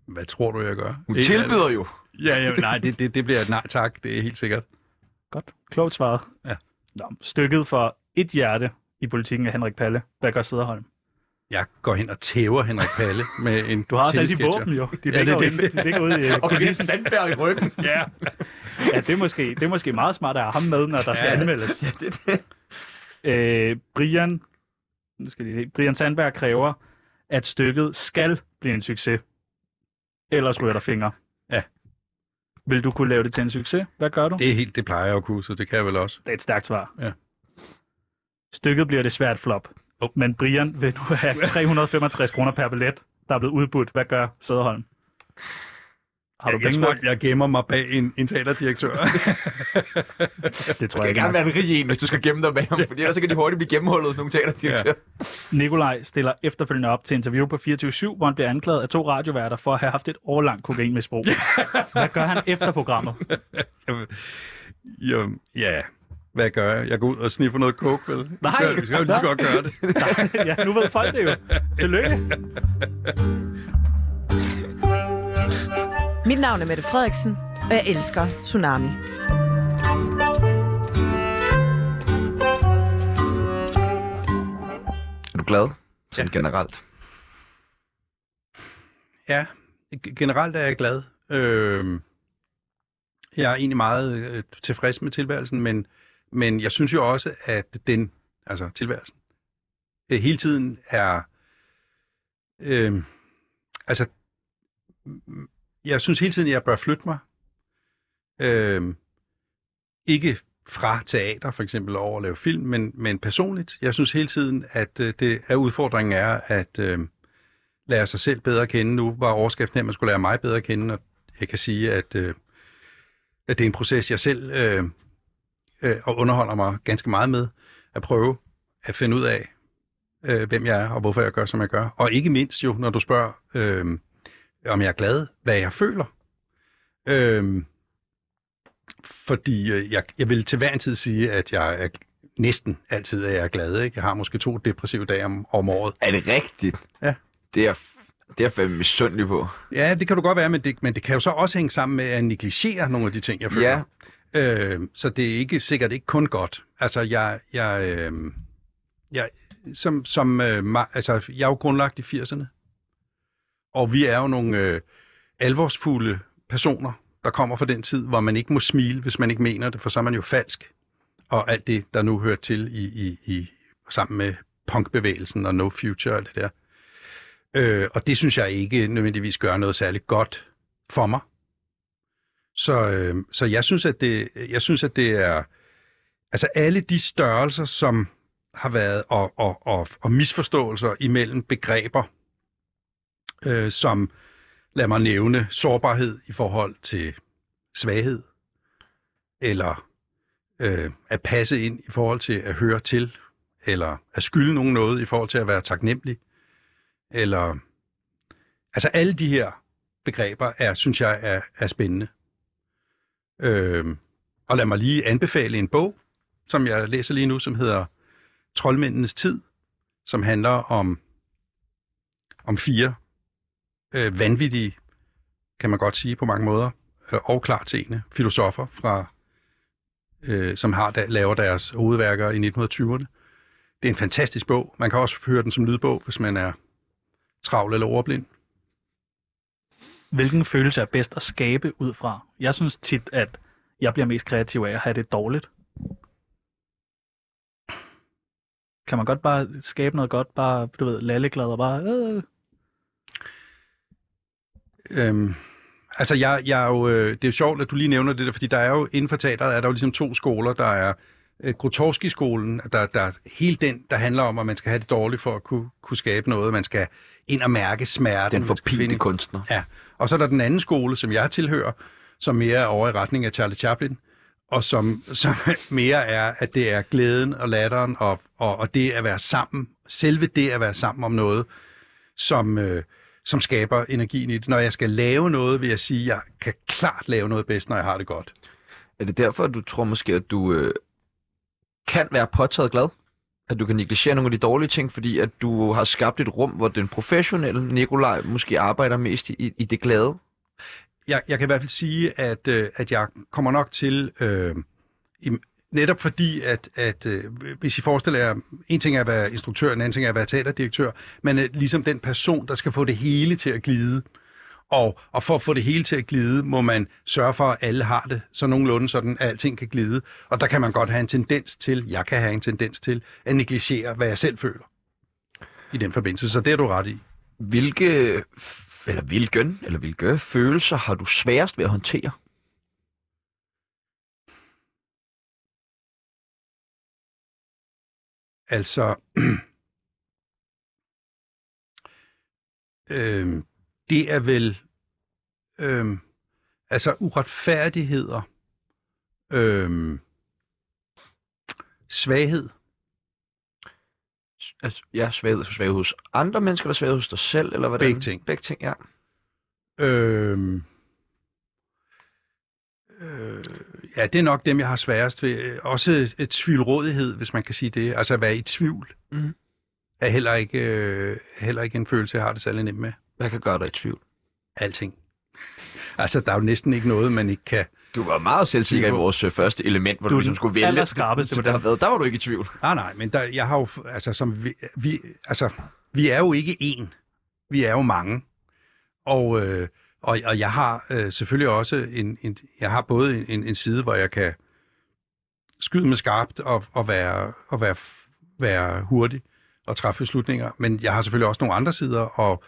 Hvad tror du, jeg gør? Hun Ikke tilbyder jo. Ja, ja, nej, det, det, det bliver et nej tak, det er helt sikkert. Godt. Klogt svaret. Ja. Nå, stykket for et hjerte i politikken af Henrik Palle. Hvad gør Sederholm? Jeg går hen og tæver Henrik Palle med en Du har også alle de våben jo. De Ja, ligger, det er jo inde- de ligger ude i Og. Brian Sandberg i ryggen. Ja. Ja, det er, måske, det er måske meget smart at have ham med, når der skal Ja. anmeldes. ja, det er det. Øh, Brian, nu skal lige se, Brian Sandberg kræver, at stykket skal blive en succes. Ellers ryger der fingre. Ja. Vil du kunne lave det til en succes? Hvad gør du? Det, Det, er helt, det plejer jeg at kunne, så det kan jeg vel også. det er et stærkt svar. Ja. Stykket bliver det svært flop. Oh. Men Brian vil nu have 365 kroner per billet, der er blevet udbudt. Hvad gør Sæderholm? Har du Jeg, jeg penge tror, nok? jeg gemmer mig bag en, en teaterdirektør. Det tror jeg ikke gerne være en rig en, hvis du skal gemme dig bag ham, fordi ellers så kan de hurtigt blive gennemhullet hos nogle teaterdirektører. Nikolaj stiller efterfølgende op til interview på 24-7, hvor han bliver anklaget af to radioværter for at have haft et årlangt kokainmisbrug. Hvad gør han efter programmet? jo, ja, hvad gør jeg? Jeg går ud og sniffer noget coke, vel? Nej. Vi skal jo lige så godt gøre det. ja, nu ved folk det jo. Tillykke. Mit navn er Mette Frederiksen, og jeg elsker Tsunami. Er du glad? Sådan Ja. generelt. Ja, generelt er jeg glad. Øh, jeg er egentlig meget øh, tilfreds med tilværelsen, men, men jeg synes jo også, at den, altså tilværelsen, øh, hele tiden er, øh, altså, jeg synes hele tiden, at jeg bør flytte mig. Øh, ikke fra teater for eksempel over at lave film, men, men personligt. Jeg synes hele tiden, at øh, det er udfordringen er, at øh, lære sig selv bedre at kende. Nu var overskriften at man skulle lære mig bedre at kende, og jeg kan sige, at, øh, at det er en proces, jeg selv øh, øh, og underholder mig ganske meget med, at prøve at finde ud af, øh, hvem jeg er, og hvorfor jeg gør, som jeg gør. Og ikke mindst jo, når du spørger, øh, om jeg er glad, hvad jeg føler. Øh, fordi øh, jeg, jeg vil til hver en tid sige, at jeg er næsten altid er jeg glad. Ikke? Jeg har måske to depressive dage om, om året. Er det rigtigt? Ja. Det er, det er jeg fandme misundelig på. Ja, det kan du godt være, men det, men det kan jo så også hænge sammen med at negligere nogle af de ting, jeg føler. Ja. Øh, så det er ikke sikkert ikke kun godt. Altså, jeg, jeg, øh, jeg, som, som, øh, ma- altså, jeg er jo grundlagt i 80'erne, og vi er jo nogle øh, alvorsfulde personer, der kommer fra den tid, hvor man ikke må smile, hvis man ikke mener det, for så er man jo falsk. Og alt det, der nu hører til i, i, i sammen med punkbevægelsen og No Future og alt det der. Øh, og det synes jeg ikke nødvendigvis gør noget særligt godt for mig. Så, øh, så jeg synes, at det, jeg synes, at det er altså alle de størrelser, som har været og, og, og, og misforståelser imellem begreber, øh, som lad mig nævne sårbarhed i forhold til svaghed, eller øh, at passe ind i forhold til at høre til, eller at skylde nogen noget i forhold til at være taknemmelig, eller altså alle de her begreber er, synes jeg, er, er spændende. Øh, og lad mig lige anbefale en bog, som jeg læser lige nu, som hedder Troldmændenes Tid, som handler om, om fire øh, vanvittige, kan man godt sige på mange måder, øh, og klartseende filosofer, fra, øh, som har der, laver deres hovedværker i 1920'erne. Det er en fantastisk bog. Man kan også høre den som lydbog, hvis man er travl eller ordblind. Hvilken følelse er bedst at skabe ud fra? Jeg synes tit, at jeg bliver mest kreativ af at have det dårligt. Kan man godt bare skabe noget godt, bare, du ved, lalleglad og bare... Øh. Øhm, altså, jeg, jeg er jo, øh, det er jo sjovt, at du lige nævner det der, fordi der er jo inden for teateret, er der jo ligesom to skoler. Der er øh, Grotowski-skolen, der, der er hele den, der handler om, at man skal have det dårligt for at kunne, kunne skabe noget. Man skal ind og mærke smerten. Den forpinte kunstner. Ja, og så er der den anden skole, som jeg tilhører, som mere er over i retning af Charlie Chaplin, og som, som mere er, at det er glæden og latteren, og, og, og det at være sammen, selve det at være sammen om noget, som, øh, som skaber energien i det. Når jeg skal lave noget, vil jeg sige, at jeg kan klart lave noget bedst, når jeg har det godt. Er det derfor, at du tror måske, at du øh, kan være påtaget glad? At du kan negligere nogle af de dårlige ting, fordi at du har skabt et rum, hvor den professionelle Nikolaj måske arbejder mest i, i det glade? Jeg, jeg kan i hvert fald sige, at, øh, at jeg kommer nok til, øh, i, netop fordi, at, at øh, hvis I forestiller jer, en ting er at være instruktør, en anden ting er at være teaterdirektør, men øh, ligesom den person, der skal få det hele til at glide. Og, og for at få det hele til at glide, må man sørge for, at alle har det så nogenlunde sådan, at alting kan glide. Og der kan man godt have en tendens til, jeg kan have en tendens til, at negligere, hvad jeg selv føler i den forbindelse. Så det er du ret i. Hvilke, eller hvilken, eller hvilke følelser har du sværest ved at håndtere? Altså, øhm, det er vel, øhm, altså uretfærdigheder, øhm, svaghed, Altså, ja, svaghed, svaghed hos andre mennesker, eller svaghed hos dig selv, eller hvordan? Begge ting. Begge ting, ja. Øhm, øh, ja, det er nok dem, jeg har sværest ved. Øh, Også et tvivlrådighed, hvis man kan sige det. Altså at være i tvivl, Mhm. er heller ikke, øh, er heller ikke en følelse, jeg har det særlig nemt med. Hvad kan gøre dig i tvivl? Alting. Altså, der er jo næsten ikke noget, man ikke kan... Du var meget selvsikker i vores øh, første element, hvor Du du, ligesom skulle vælge. på der, der, der var du ikke i tvivl. Nej, nej, men der, jeg har jo... Altså, som vi, vi, altså, vi er jo ikke én. Vi er jo mange. Og, øh, og, og jeg har øh, selvfølgelig også en, en... Jeg har både en, en side, hvor jeg kan skyde med skarpt og, og, være, og være, være hurtig og træffe beslutninger. Men jeg har selvfølgelig også nogle andre sider, og,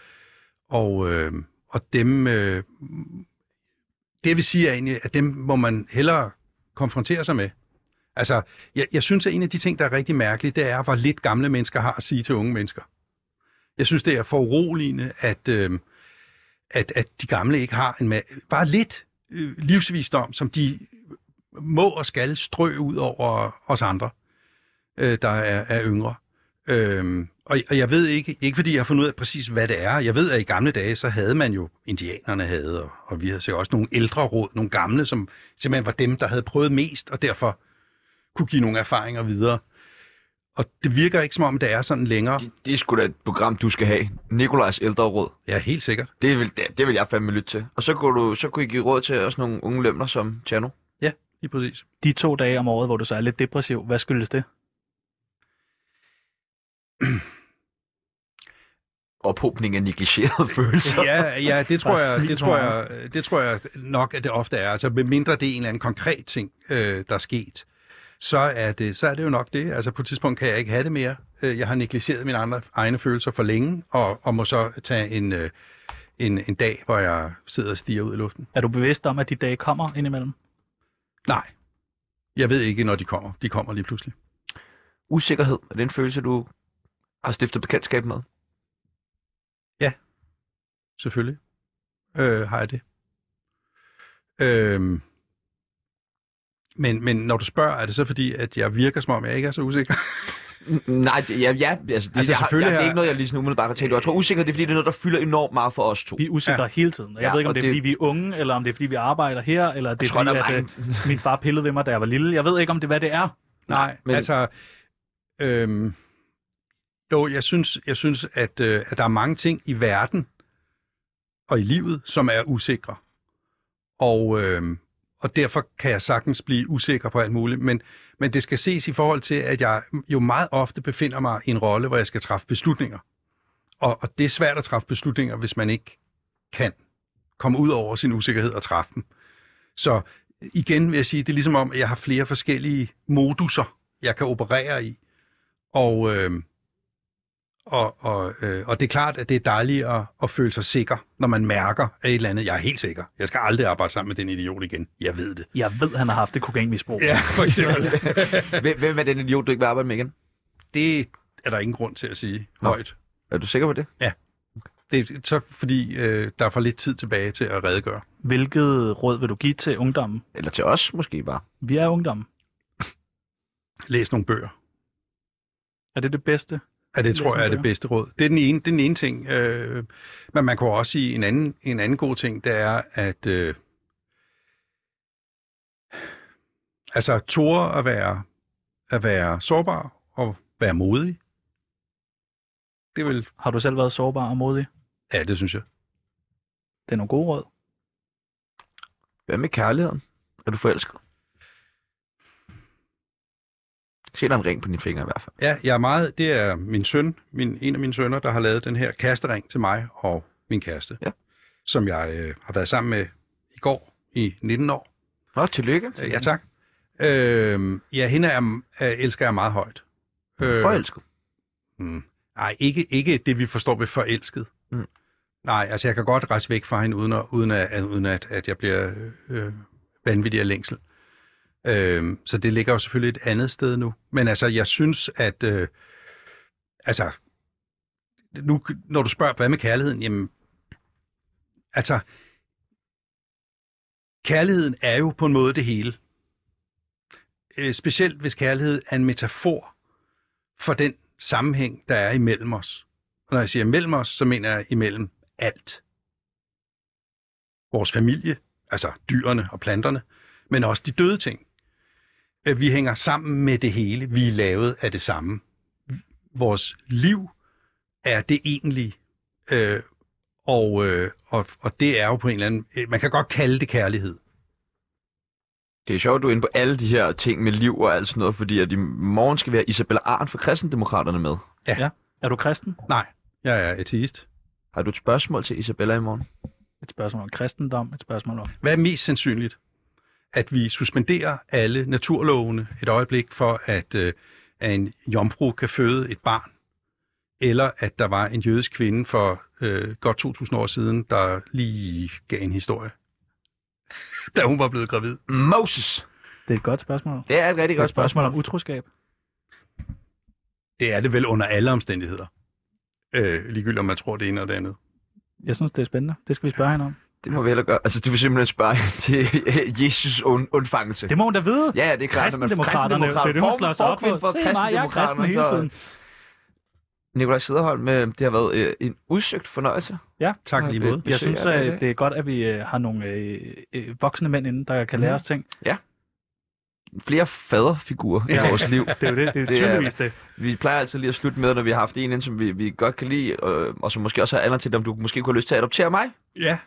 og, øh, og dem... Øh, det vil sige er egentlig, at dem må man hellere konfrontere sig med. Altså, jeg, jeg synes, at en af de ting, der er rigtig mærkeligt, det er, hvor lidt gamle mennesker har at sige til unge mennesker. Jeg synes, det er for uroligende, at, øh, at, at de gamle ikke har en ma- bare lidt øh, livsvisdom, som de må og skal strø ud over os andre, øh, der er, er yngre. Øh, og, og jeg ved ikke, ikke fordi jeg har fundet ud af præcis, hvad det er. Jeg ved, at i gamle dage, så havde man jo, indianerne havde, og, og vi havde så også nogle ældre råd, nogle gamle, som simpelthen var dem, der havde prøvet mest, og derfor kunne give nogle erfaringer videre. Og det virker ikke som om, det er sådan længere. Det, det er sgu da et program, du skal have. Nikolajs ældre råd. Ja, helt sikkert. Det vil, det, det vil jeg fandme lytte til. Og så kunne, du, så kunne I give råd til også nogle unge lømler som Tjerno. Lige præcis. De to dage om året, hvor du så er lidt depressiv, hvad skyldes det? Ophobning af negligerede følelser. Ja, ja, det tror jeg, det tror jeg, det tror jeg nok, at det ofte er. Altså, medmindre det er en eller anden konkret ting, øh, der er sket, så er, det, så er det jo nok det. Altså, på et tidspunkt kan jeg ikke have det mere. Øh, Jeg har negligeret mine andre egne følelser for længe, og, og må så tage en, øh, en, en dag, hvor jeg sidder og stiger ud i luften. Er du bevidst om, at de dage kommer indimellem? Nej, jeg ved ikke, når de kommer. De kommer lige pludselig. Usikkerhed, er det en følelse, du har stiftet bekendtskab med? Selvfølgelig øh, har jeg det. Øhm, men, men når du spørger, er det så fordi, at jeg virker som om, jeg ikke er så usikker? Nej, det, ja, ja, altså, det, Altså, jeg, jeg, det er ikke noget, jeg lige sådan umiddelbart har tænkt. Jeg tror usikker, det er fordi, det er noget, der fylder enormt meget for os to. Vi er usikre ja. hele tiden. Og jeg Ja, ved ikke, om det er, det- fordi vi er unge, eller om det er, fordi vi arbejder her, eller det er, fordi, er at øh, min far pillede ved mig, da jeg var lille. Jeg ved ikke, om det er, hvad det er. Nej, men- men... altså... Øhm, jo, jeg synes, jeg synes at, øh, at der er mange ting i verden og i livet, som er usikre. Og, øh, og derfor kan jeg sagtens blive usikker på alt muligt. Men, men det skal ses i forhold til, at jeg jo meget ofte befinder mig i en rolle, hvor jeg skal træffe beslutninger. Og, og det er svært at træffe beslutninger, hvis man ikke kan komme ud over sin usikkerhed og træffe dem. Så igen vil jeg sige, det er ligesom om, at jeg har flere forskellige moduser, jeg kan operere i. Og, øh, og, og, øh, og det er klart, at det er dejligt at, at føle sig sikker, når man mærker at et eller andet. Jeg er helt sikker. Jeg skal aldrig arbejde sammen med den idiot igen. Jeg ved det. Jeg ved, han har haft det kokainmisbrug. Ja, for eksempel. Hvem, hvem er den idiot, du ikke vil arbejde med igen? det er der ingen grund til at sige Nå. højt. Er du sikker på det? Det er så fordi, øh, der er for lidt tid tilbage til at redegøre. Hvilket råd vil du give til ungdommen? Eller til os måske bare? Vi er ungdommen. Læs nogle bøger. Er det det bedste? Ja, det tror jeg er det bedste råd. Det er den ene, det er den ene ting. Øh, men man kan også sige, en anden, en anden god ting, det er, at øh, altså tåre at være, at være sårbar og være modig. Det vil, Har du selv været sårbar og modig? ja, det synes jeg. Det er nogle gode råd. Hvad med kærligheden? Er du forelsket? Se, der er en ring på din finger i hvert fald. Ja, jeg er meget, det er min søn, min, en af mine sønner, der har lavet den her kærestering til mig og min kæreste. Ja. Som jeg øh, har været sammen med i går i 19 år. Nå, tillykke. Øh, ja, tak. Øh, ja, hende er, er, elsker jeg meget højt. Øh, Forelsket. Hmm. Nej, ikke, ikke det, vi forstår ved forelsket. Mm. Nej, altså jeg kan godt rejse væk fra hende, uden at, uden at, uden at, at jeg bliver øh, vanvittig af længsel. Øh, så det ligger jo selvfølgelig et andet sted nu. Men altså, jeg synes, at... Øh, altså, nu, når du spørger, hvad med kærligheden, jamen... Altså, kærligheden er jo på en måde det hele. Øh, specielt hvis kærlighed er en metafor for den sammenhæng, der er imellem os. Og når jeg siger imellem os, så mener jeg imellem alt. Vores familie, altså dyrene og planterne, men også de døde ting. Vi hænger sammen med det hele. Vi er lavet af det samme. Vores liv er det egentlige. Øh, og, øh, og, og det er jo på en eller anden... øh, Man kan godt kalde det kærlighed. Det er sjovt, du er inde på alle de her ting med liv og alt sådan noget, fordi at i morgen skal vi have Isabella Arndt fra Kristendemokraterne med. Er du kristen? Nej, jeg er ateist. Har du et spørgsmål til Isabella i morgen? Et spørgsmål om kristendom, et spørgsmål om... Hvad er mest sandsynligt? At vi suspenderer alle naturlovene et øjeblik for, at, øh, at en jomfru kan føde et barn, eller at der var en jødisk kvinde for øh, godt 2.000 år siden, der lige gav en historie, da hun var blevet gravid. Moses! Det er et godt spørgsmål. Det er et rigtig godt spørgsmål spørgsmål. om utroskab. Det er det vel under alle omstændigheder. Øh, ligegyldigt om man tror det ene og det andet. Jeg synes, det er spændende. Det skal vi spørge hende om. Det må vi heller gøre. Altså, det vil simpelthen spørge til Jesus und, undfangelse. Det må hun da vide. Ja, ja, det er klart, Kristendemokraterne, det er det, hun slår sig op på. for Se mig, jeg er kristen hele tiden. Nikolaj Sederholm, øh, det har været øh, en udsøgt fornøjelse. Tak lige måde. Jeg synes, at det er godt, at vi øh, har nogle øh, voksne mænd inde, der kan lære Mhm. os ting. Flere faderfigurer i vores liv. Det er jo det, det er Det er- tydeligvis det. Vi plejer altid lige at slutte med, når vi har haft en ind, som vi, vi godt kan lide, øh, og som måske også har andre til, om du måske kunne have lyst til at adoptere mig. Ja.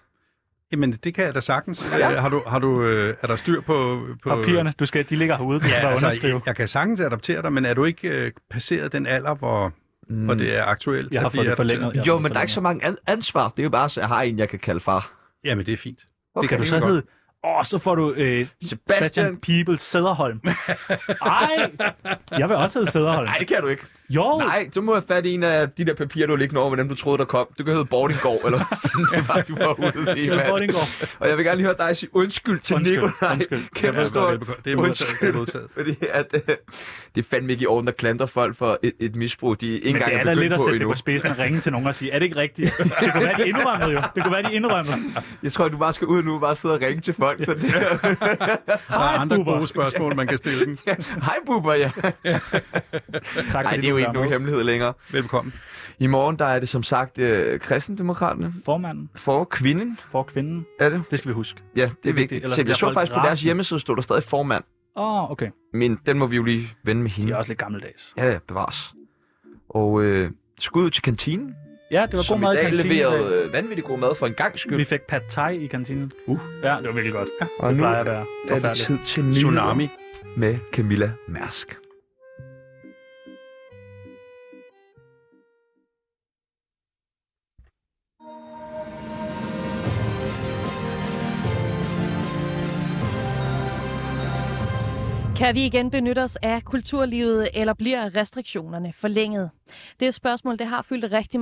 Jamen, det kan jeg da sagtens. Ja. Ja. Har du, har du, øh, er der styr på... på Papirerne, du skal, de ligger herude, du Ja, altså, underskrive. jeg, jeg kan sagtens adoptere dig, men er du ikke øh, passeret den alder, hvor, mm. hvor det er aktuelt? Jeg har fået det forlænget. Jo, men der er ikke så mange an- ansvar. Det er jo bare, at jeg har en, jeg kan kalde far. Jamen, det er fint. Okay, du det så kan vi hedde... Åh, så får du øh, Sebastian. Sebastian Peebles Sæderholm. Ej, jeg vil også hedde Sæderholm. Nej, det kan du ikke. Jo, Nej, så må jeg fat i en af de der papirer, du har liggende over, med dem du troede, der kom. Du kan hedde Bordingård, eller hvad fanden det var, du var ude i, mand. Og jeg vil gerne lige høre dig sige undskyld til Undskyld, Nikolaj. undskyld. Kæmpe stort det er modtaget. Det er modtaget. Fordi at, øh, det er fandme ikke i orden at klandre folk for et, et misbrug, de ikke Men engang det er er da lidt begyndt at på sætte det endnu. på spidsen og ringe til nogen og sige, er det ikke rigtigt? Det kunne være, de indrømmede jo. Det kunne være, de indrømmede. Jeg tror, du bare skal ud nu og bare sidde og ringe til folk. Så det, Der er andre gode spørgsmål, man kan stille dem. Hej, Bubber, ja. Tak fordi det er jo ikke nogen hemmelighed længere. Velkommen. I morgen, der er det som sagt øh, kristendemokraterne Formanden for kvinden, for kvinden. er det? Det skal vi huske. Ja, det er vigtigt, vigtigt. ellers Så jeg bliver så faktisk på deres hjemmeside, stod der stadig formand. Åh, oh, okay. Men den må vi jo lige vende med De hende. er også lidt gammeldags. Ja, ja, bevares. Og øh, skud ud til kantinen, Ja, det var god som mad i i dag kantinen. leverede øh, vanvittig god mad for en gang skyld. Vi fik pad thai i kantinen. Uh. Ja, det var virkelig godt. Ja, og det nu plejer at være er det tid til Tsunami. med Camilla Mærsk. Kan vi igen benytte os af kulturlivet, eller bliver restriktionerne forlænget? Det spørgsmål det har fyldt rigtig